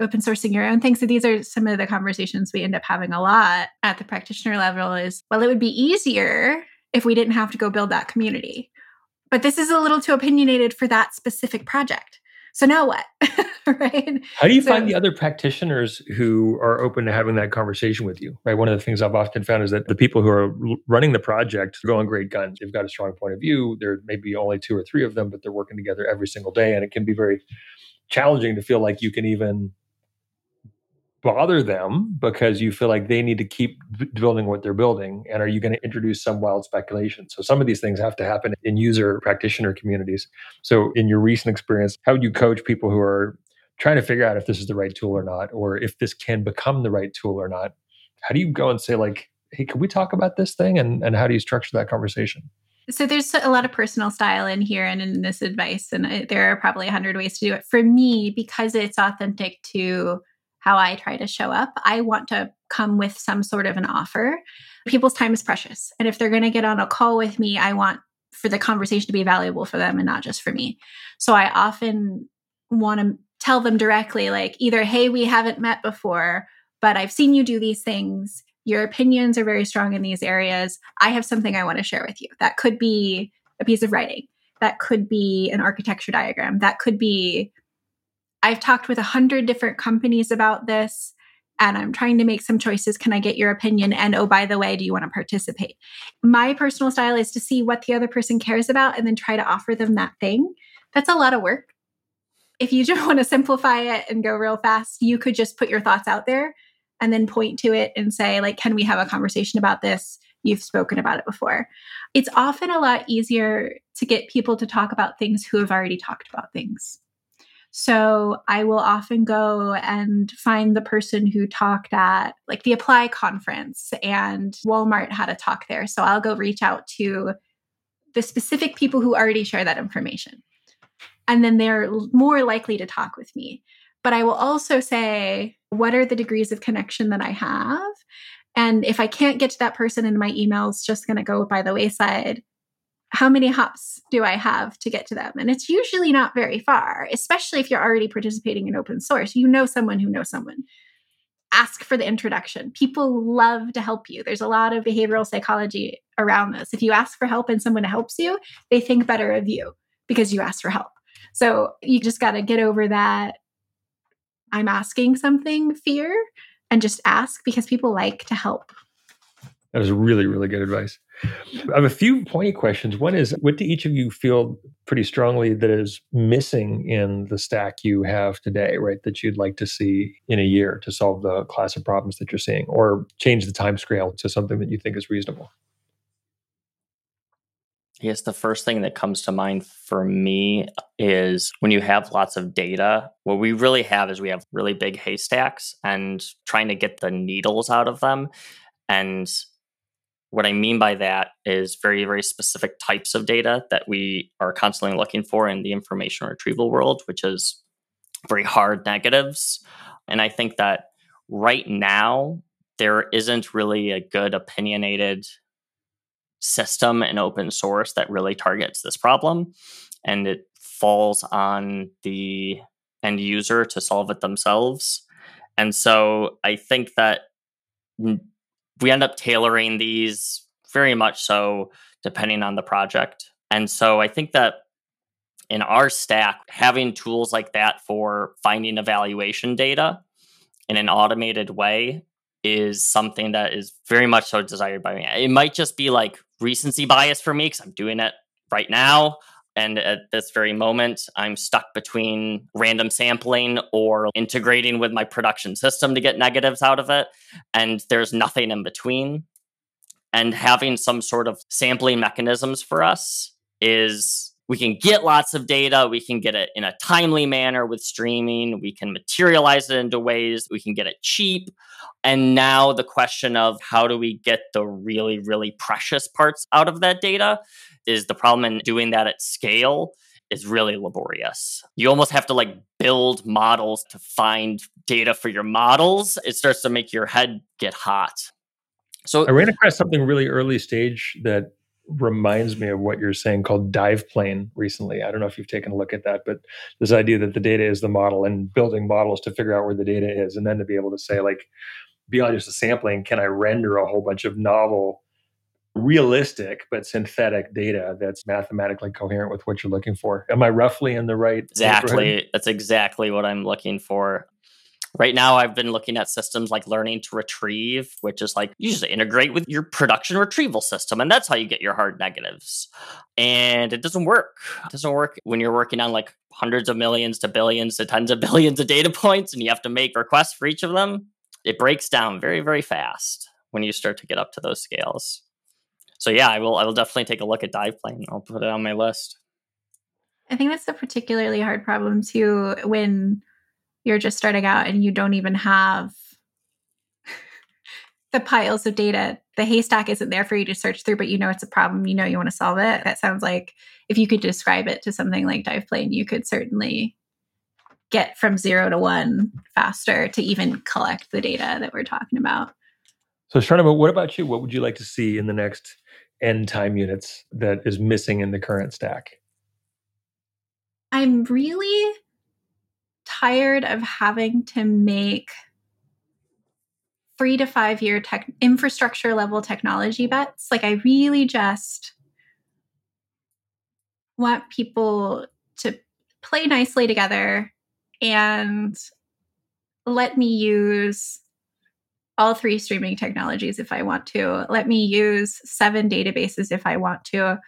open sourcing your own thing? So these are some of the conversations we end up having a lot at the practitioner level is well, it would be easier if we didn't have to go build that community but this is a little too opinionated for that specific project. So now what? right? How do you So- find the other practitioners who are open to having that conversation with you? Right. One of the things I've often found is that the people who are running the project go on great guns. They've got a strong point of view. There may be only two or three of them, but they're working together every single day. And it can be very challenging to feel like you can even bother them because you feel like they need to keep building what they're building and are you going to introduce some wild speculation? So some of these things have to happen in user practitioner communities. So in your recent experience how would you coach people who are trying to figure out if this is the right tool or not or if this can become the right tool or not? How do you go and say like hey can we talk about this thing? And, and how do you structure that conversation? So there's a lot of personal style in here and in this advice, and uh, there are probably a hundred ways to do it. For me, because it's authentic to how I try to show up, I want to come with some sort of an offer. People's time is precious, and if they're going to get on a call with me, I want for the conversation to be valuable for them and not just for me. So I often want to tell them directly, like either, "Hey, we haven't met before, but I've seen you do these things." your opinions are very strong in these areas. I have something I want to share with you. That could be a piece of writing. That could be an architecture diagram. That could be, I've talked with a hundred different companies about this and I'm trying to make some choices. Can I get your opinion? And oh, by the way, do you want to participate? My personal style is to see what the other person cares about and then try to offer them that thing. That's a lot of work. If you just want to simplify it and go real fast, you could just put your thoughts out there and then point to it and say like can we have a conversation about this you've spoken about it before it's often a lot easier to get people to talk about things who have already talked about things so i will often go and find the person who talked at like the apply conference and walmart had a talk there. So i'll go reach out to the specific people who already share that information. And then they're more likely to talk with me. But I will also say, what are the degrees of connection that I have? And if I can't get to that person and my email's just going to go by the wayside, how many hops do I have to get to them? And it's usually not very far, especially if you're already participating in open source. You know someone who knows someone. Ask for the introduction. People love to help you. There's a lot of behavioral psychology around this. If you ask for help and someone helps you, they think better of you because you asked for help. So you just got to get over that I'm asking something fear and just ask because people like to help. That was really, really good advice. I have a few pointy questions. One is what do each of you feel pretty strongly that is missing in the stack you have today, right? That you'd like to see in a year to solve the class of problems that you're seeing or change the time scale to something that you think is reasonable? Yes, the first thing that comes to mind for me is when you have lots of data, what we really have is we have really big haystacks and trying to get the needles out of them. And what I mean by that is very, very specific types of data that we are constantly looking for in the information retrieval world, which is very hard negatives. And I think that right now, there isn't really a good opinionated system in open source that really targets this problem and it falls on the end user to solve it themselves and so i think that we end up tailoring these very much so depending on the project and so i think that in our stack having tools like that for finding evaluation data in an automated way is something that is very much so desired by me. It might just be like recency bias for me because I'm doing it right now. And at this very moment, I'm stuck between random sampling or integrating with my production system to get negatives out of it. And there's nothing in between. And having some sort of sampling mechanisms for us is we can get lots of data. We can get it in a timely manner with streaming. We can materialize it into ways. We can get it cheap. And now the question of how do we get the really, really precious parts out of that data is the problem in doing that at scale is really laborious. You almost have to like build models to find data for your models. It starts to make your head get hot. So I ran across something really early stage that reminds me of what you're saying called Diveplane recently. I don't know if you've taken a look at that, but this idea that the data is the model and building models to figure out where the data is, and then to be able to say, like, beyond just a sampling, can I render a whole bunch of novel realistic but synthetic data that's mathematically coherent with what you're looking for. Am I roughly in the right? Exactly. That's exactly what I'm looking for. Right now, I've been looking at systems like learning to retrieve, which is like you just integrate with your production retrieval system, and that's how you get your hard negatives. And it doesn't work. It doesn't work when you're working on like hundreds of millions to billions to tens of billions of data points, and you have to make requests for each of them. It breaks down very, very fast when you start to get up to those scales. So yeah, I will. I will definitely take a look at Diveplane. I'll put it on my list. I think that's a particularly hard problem too when you're just starting out and you don't even have the piles of data. The haystack isn't there for you to search through, but you know it's a problem. You know you want to solve it. That sounds like if you could describe it to something like Diveplane, you could certainly get from zero to one faster to even collect the data that we're talking about. So, Charna, what about you? What would you like to see in the next n time units that is missing in the current stack? I'm really tired of having to make three to five year tech infrastructure level technology bets. Like I really just want people to play nicely together and let me use all three streaming technologies if I want to. Let me use seven databases if I want to.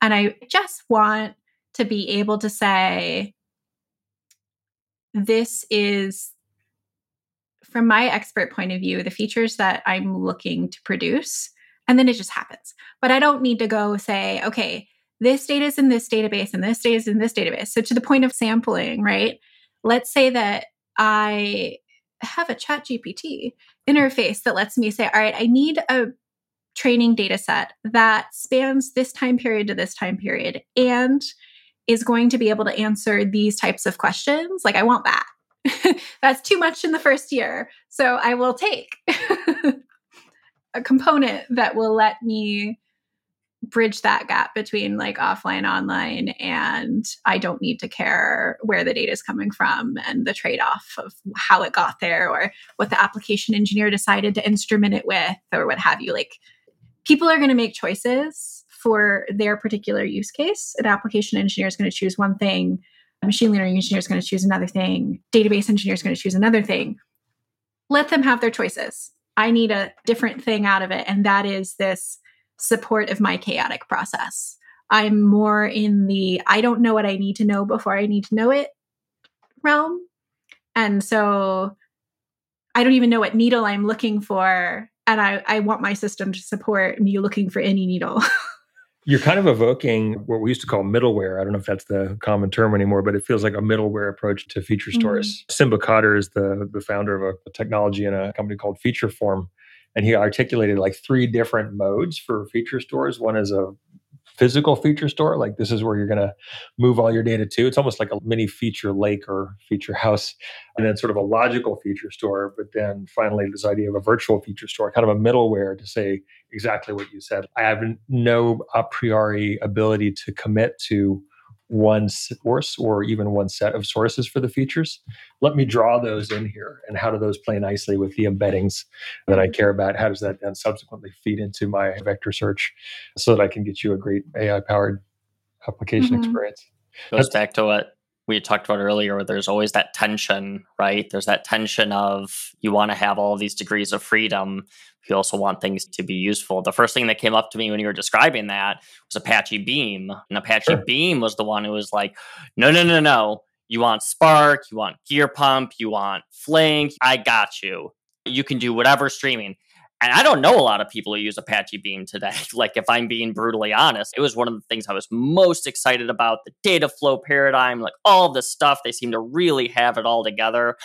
And I just want to be able to say, this is, from my expert point of view, the features that I'm looking to produce. And then it just happens. But I don't need to go say, okay, this data is in this database and this data is in this database. So, to the point of sampling, right? Let's say that I have a chat GPT interface that lets me say, all right, I need a training data set that spans this time period to this time period and is going to be able to answer these types of questions. Like, I want that. That's too much in the first year. So I will take a component that will let me bridge that gap between like offline online and i don't need to care where the data is coming from and the trade-off of how it got there or what the application engineer decided to instrument it with or what have you. Like people are going to make choices for their particular use case. An application engineer is going to choose one thing a machine learning engineer is going to choose another thing database engineer is going to choose another thing. Let them have their choices. I need a different thing out of it and that is this support of my chaotic process. I'm more in the I don't know what I need to know before I need to know it realm. And so I don't even know what needle I'm looking for. And I, I want my system to support me looking for any needle. You're kind of evoking what we used to call middleware. I don't know if that's the common term anymore, but it feels like a middleware approach to feature stores. Mm-hmm. Simba Khadder is the, the founder of a, a technology in a company called Featureform and he articulated like three different modes for feature stores. One is a physical feature store, like this is where you're going to move all your data to. It's almost like a mini feature lake or feature house, and then sort of a logical feature store. But then finally, this idea of a virtual feature store, kind of a middleware to say exactly what you said. I have no a priori ability to commit to one source or even one set of sources for the features. Let me draw those in here. And how do those play nicely with the embeddings that I care about? How does that then subsequently feed into my vector search so that I can get you a great AI powered application mm-hmm. experience? Goes That's, back to what we talked about earlier where there's always that tension right? There's that tension of you want to have all these degrees of freedom you also want things to be useful. The first thing that came up to me when you were describing that was apache beam and apache sure. beam was the one who was like no no no no. You want spark you want Gearpump you want flink. I got you. You can do whatever streaming and I don't know a lot of people who use Apache Beam today. like, if I'm being brutally honest, it was one of the things I was most excited about the data flow paradigm, like all this stuff. They seem to really have it all together.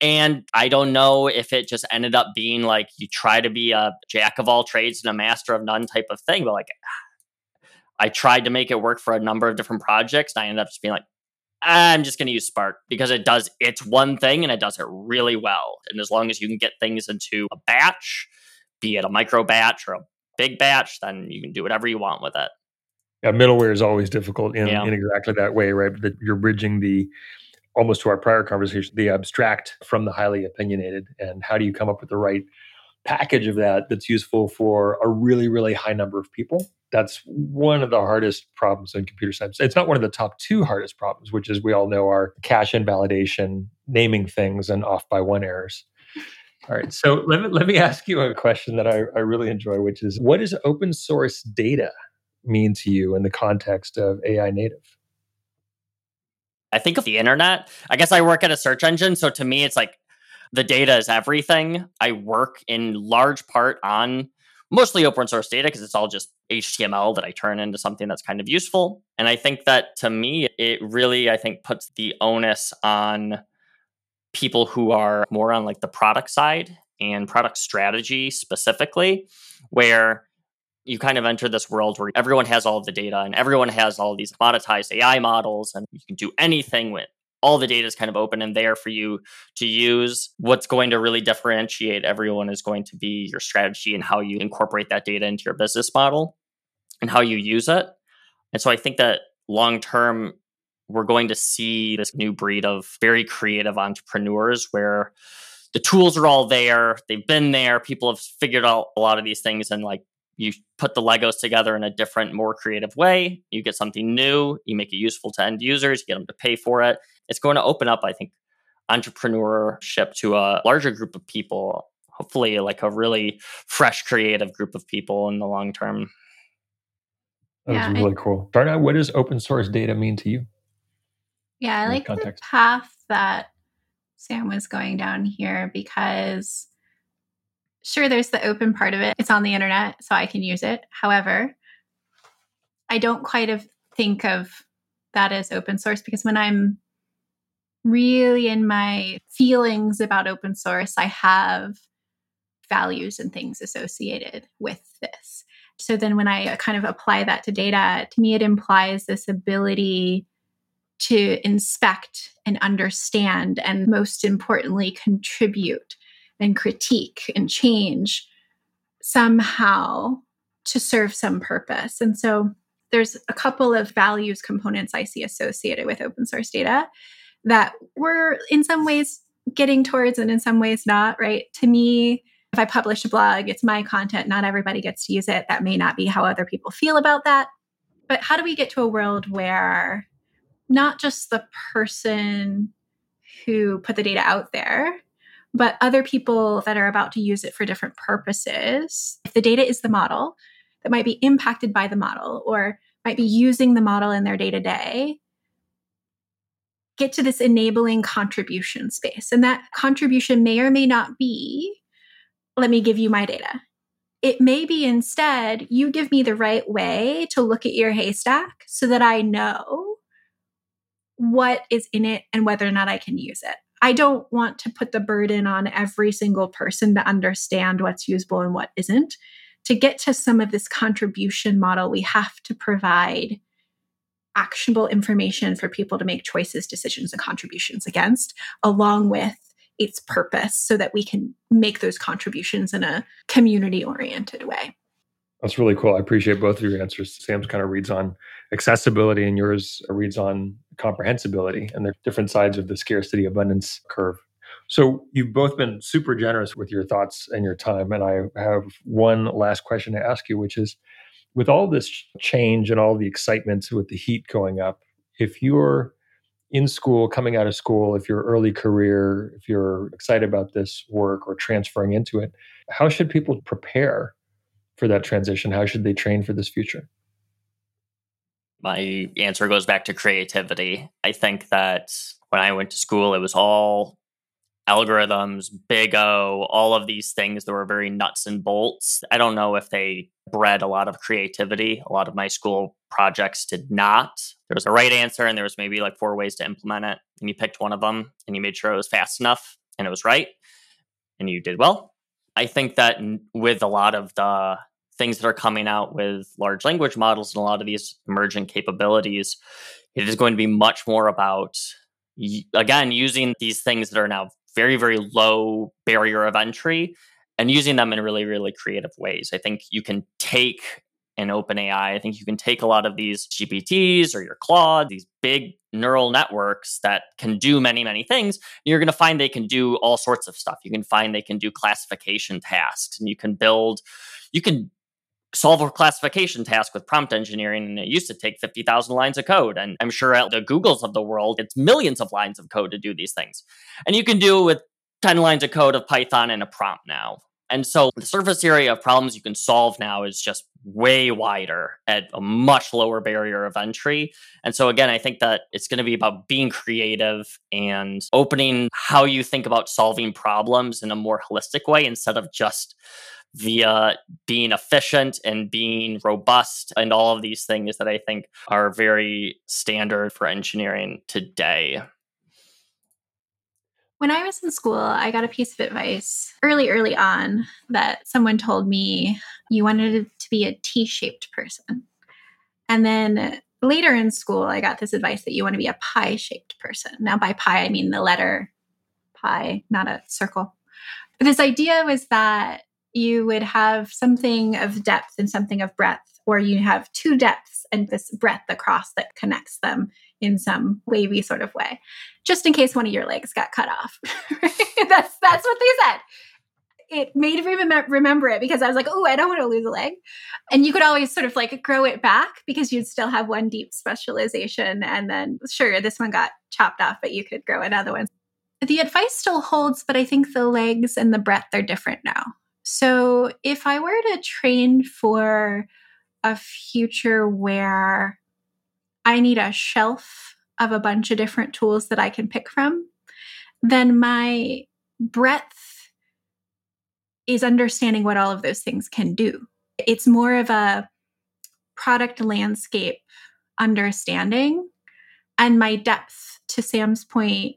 And I don't know if it just ended up being like you try to be a jack of all trades and a master of none type of thing. But like, I tried to make it work for a number of different projects. And I ended up just being like, I'm just going to use Spark because it does its one thing and it does it really well. And as long as you can get things into a batch, be it a micro batch or a big batch, then you can do whatever you want with it. Yeah, middleware is always difficult in, yeah. in exactly that way, right? That you're bridging the almost to our prior conversation, the abstract from the highly opinionated, and how do you come up with the right package of that that's useful for a really, really high number of people. That's one of the hardest problems in computer science. It's not one of the top two hardest problems, which is we all know are cache invalidation, naming things, and off by one errors. All right. So let me, let me ask you a question that I, I really enjoy, which is what does open source data mean to you in the context of AI native? I think of the internet. I guess I work at a search engine. So to me, it's like the data is everything. I work in large part on mostly open source data because it's all just HTML that I turn into something that's kind of useful. And I think that to me, it really, I think, puts the onus on people who are more on like the product side and product strategy specifically, where you kind of enter this world where everyone has all of the data and everyone has all these monetized AI models and you can do anything with all the data is kind of open and there for you to use. What's going to really differentiate everyone is going to be your strategy and how you incorporate that data into your business model and how you use it. And so I think that long term, we're going to see this new breed of very creative entrepreneurs where the tools are all there. They've been there. People have figured out a lot of these things and like you put the Legos together in a different, more creative way. You get something new, you make it useful to end users, you get them to pay for it. It's going to open up, I think, entrepreneurship to a larger group of people, hopefully, like a really fresh, creative group of people in the long term. That yeah, really I, cool. Charna, what does open source data mean to you? Yeah, I like the path that Sam was going down here because sure, there's the open part of it. It's on the internet, so I can use it. However, I don't quite of think of that as open source because when I'm really in my feelings about open source, I have values and things associated with this. So then when I uh, kind of apply that to data, to me, it implies this ability to inspect and understand, and most importantly, contribute and critique and change somehow to serve some purpose. And so there's a couple of values components I see associated with open source data that we're in some ways getting towards and in some ways not, right? To me, if I publish a blog, it's my content, not everybody gets to use it. That may not be how other people feel about that. But how do we get to a world where not just the person who put the data out there but other people that are about to use it for different purposes, if the data is the model that might be impacted by the model or might be using the model in their day to day, get to this enabling contribution space. And that contribution may or may not be let me give you my data. It may be instead, you give me the right way to look at your haystack so that I know what is in it and whether or not I can use it. I don't want to put the burden on every single person to understand what's usable and what isn't. To get to some of this contribution model, we have to provide actionable information for people to make choices, decisions, and contributions against, along with its purpose, so that we can make those contributions in a community oriented way. That's really cool. I appreciate both of your answers. Sam's kind of reads on accessibility, and yours reads on comprehensibility. And they're different sides of the scarcity abundance curve. So you've both been super generous with your thoughts and your time. And I have one last question to ask you, which is with all this change and all the excitement with the heat going up, if you're in school, coming out of school, if you're early career, if you're excited about this work or transferring into it, how should people prepare for that transition? How should they train for this future? My answer goes back to creativity. I think that when I went to school, it was all algorithms, big O, all of these things that were very nuts and bolts. I don't know if they bred a lot of creativity. A lot of my school projects did not. There was a right answer, and there was maybe like four ways to implement it. And you picked one of them and you made sure it was fast enough and it was right, and you did well. I think that with a lot of the things that are coming out with large language models and a lot of these emergent capabilities, it is going to be much more about, again, using these things that are now very, very low barrier of entry and using them in really, really creative ways. I think you can take in OpenAI. I think you can take a lot of these GPTs or your Claude, these big neural networks that can do many, many things. You're going to find they can do all sorts of stuff. You can find they can do classification tasks and you can build, you can solve a classification task with prompt engineering and it used to take 50,000 lines of code and I'm sure at the Googles of the world it's millions of lines of code to do these things. And you can do it with 10 lines of code of Python and a prompt now. And so the surface area of problems you can solve now is just way wider at a much lower barrier of entry. And so, again, I think that it's going to be about being creative and opening how you think about solving problems in a more holistic way instead of just via being efficient and being robust and all of these things that I think are very standard for engineering today. When I was in school, I got a piece of advice early, early on that someone told me you wanted to be a T shaped person. And then later in school, I got this advice that you want to be a pie shaped person. Now, by pie, I mean the letter pi, not a circle. But This idea was that you would have something of depth and something of breadth, or you have two depths and this breadth across that connects them in some wavy sort of way, just in case one of your legs got cut off. that's that's what they said. It made me remember it because I was like, oh, I don't want to lose a leg. And you could always sort of like grow it back because you'd still have one deep specialization. And then, sure, this one got chopped off, but you could grow another one. The advice still holds, but I think the legs and the breadth are different now. So if I were to train for a future where I need a shelf of a bunch of different tools that I can pick from, then my breadth is understanding what all of those things can do. It's more of a product landscape understanding. And my depth, to Sam's point,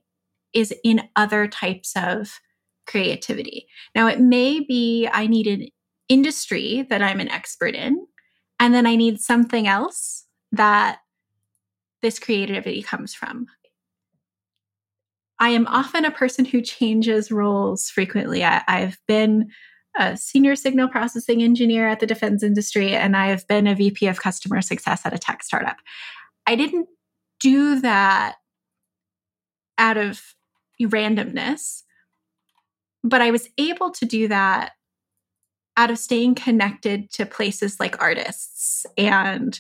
is in other types of creativity. Now, it may be I need an industry that I'm an expert in, and then I need something else that this creativity comes from. I am often a person who changes roles frequently. I, have been a senior signal processing engineer at the defense industry, and I have been a VP of customer success at a tech startup. I didn't do that out of randomness, but I was able to do that out of staying connected to places like artists and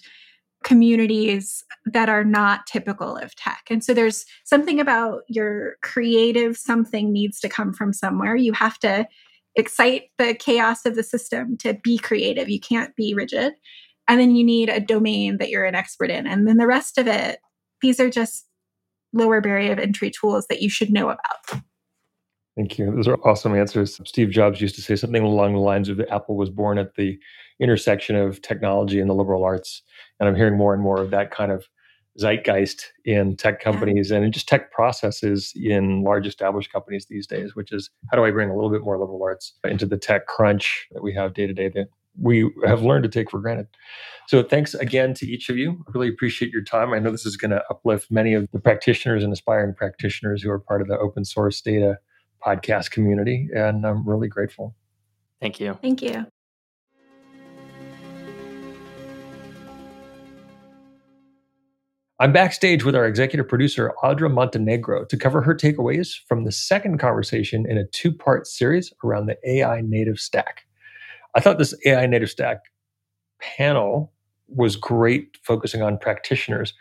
communities that are not typical of tech. And so there's something about your creative something needs to come from somewhere. You have to excite the chaos of the system to be creative. You can't be rigid. And then you need a domain that you're an expert in. And then the rest of it, these are just lower barrier of entry tools that you should know about. Thank you. Those are awesome answers. Steve Jobs used to say something along the lines of Apple was born at the intersection of technology and the liberal arts. And I'm hearing more and more of that kind of zeitgeist in tech companies and in just tech processes in large established companies these days, which is how do I bring a little bit more liberal arts into the tech crunch that we have day to day that we have learned to take for granted. So thanks again to each of you. I really appreciate your time. I know this is going to uplift many of the practitioners and aspiring practitioners who are part of the open source data podcast community. And I'm really grateful. Thank you. Thank you. I'm backstage with our executive producer, Audra Montenegro, to cover her takeaways from the second conversation in a two part series around the AI native stack. I thought this AI native stack panel was great, focusing on practitioners.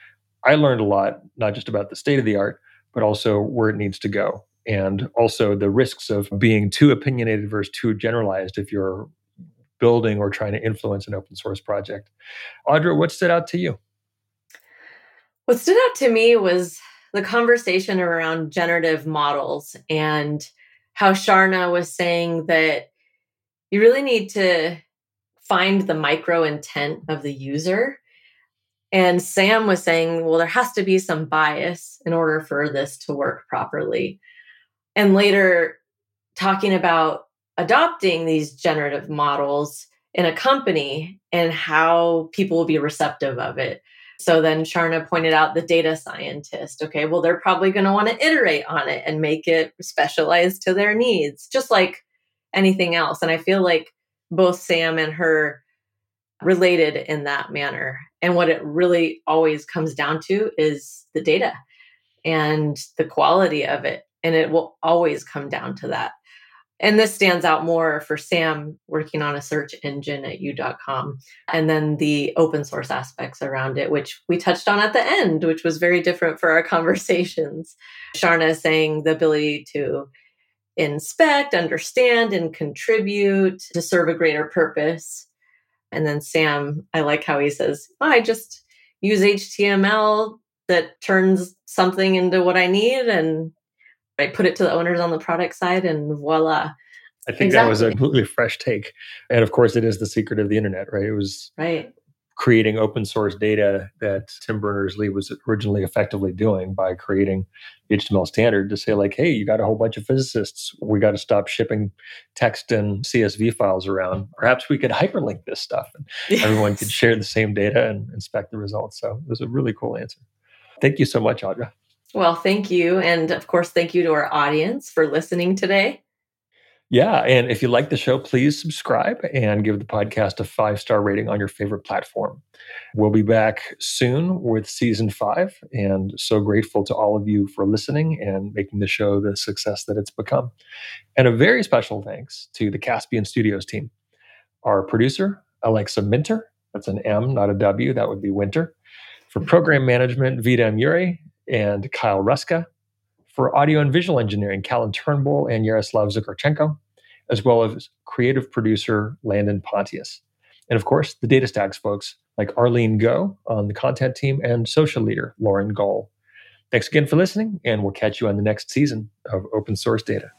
I learned a lot, not just about the state of the art, but also where it needs to go and also the risks of being too opinionated versus too generalized if you're building or trying to influence an open source project. Audra, what stood out to you? What stood out to me was the conversation around generative models and how Charna was saying that you really need to find the micro intent of the user. And Sam was saying, well, there has to be some bias in order for this to work properly and later talking about adopting these generative models in a company and how people will be receptive of it. So then Charna pointed out the data scientist. Okay, well, they're probably going to want to iterate on it and make it specialized to their needs, just like anything else. And I feel like both Sam and her related in that manner. And what it really always comes down to is the data and the quality of it. And it will always come down to that. And this stands out more for Sam working on a search engine at You.com. And then the open source aspects around it, which we touched on at the end, which was very different for our conversations. Charna saying the ability to inspect, understand, and contribute to serve a greater purpose. And then Sam, I like how he says, oh, I just use HTML that turns something into what I need and I put it to the owners on the product side and voila. I think exactly. that was a completely fresh take. And of course, it is the secret of the internet, right? It was right creating open source data that Tim Berners Lee was originally effectively doing by creating the HTML standard to say, like, hey, you got a whole bunch of physicists. We got to stop shipping text and CSV files around. Perhaps we could hyperlink this stuff and yes. everyone could share the same data and inspect the results. So it was a really cool answer. Thank you so much, Audra. Well, thank you. And of course, thank you to our audience for listening today. Yeah. And if you like the show, please subscribe and give the podcast a five star rating on your favorite platform. We'll be back soon with season five. And so grateful to all of you for listening and making the show the success that it's become. And a very special thanks to the Caspian Studios team. Our producer, Alexa Minter, that's an M, not a W, that would be Winter. For program management, Vida Muri and Kyle Ruska. For audio and visual engineering, Callan Turnbull and Yaroslav Zukarchenko, as well as creative producer Landon Pontius. And of course, the DataStax folks like Arlene Go on the content team and social leader Lauren Goll. Thanks again for listening, and we'll catch you on the next season of Open Source Data.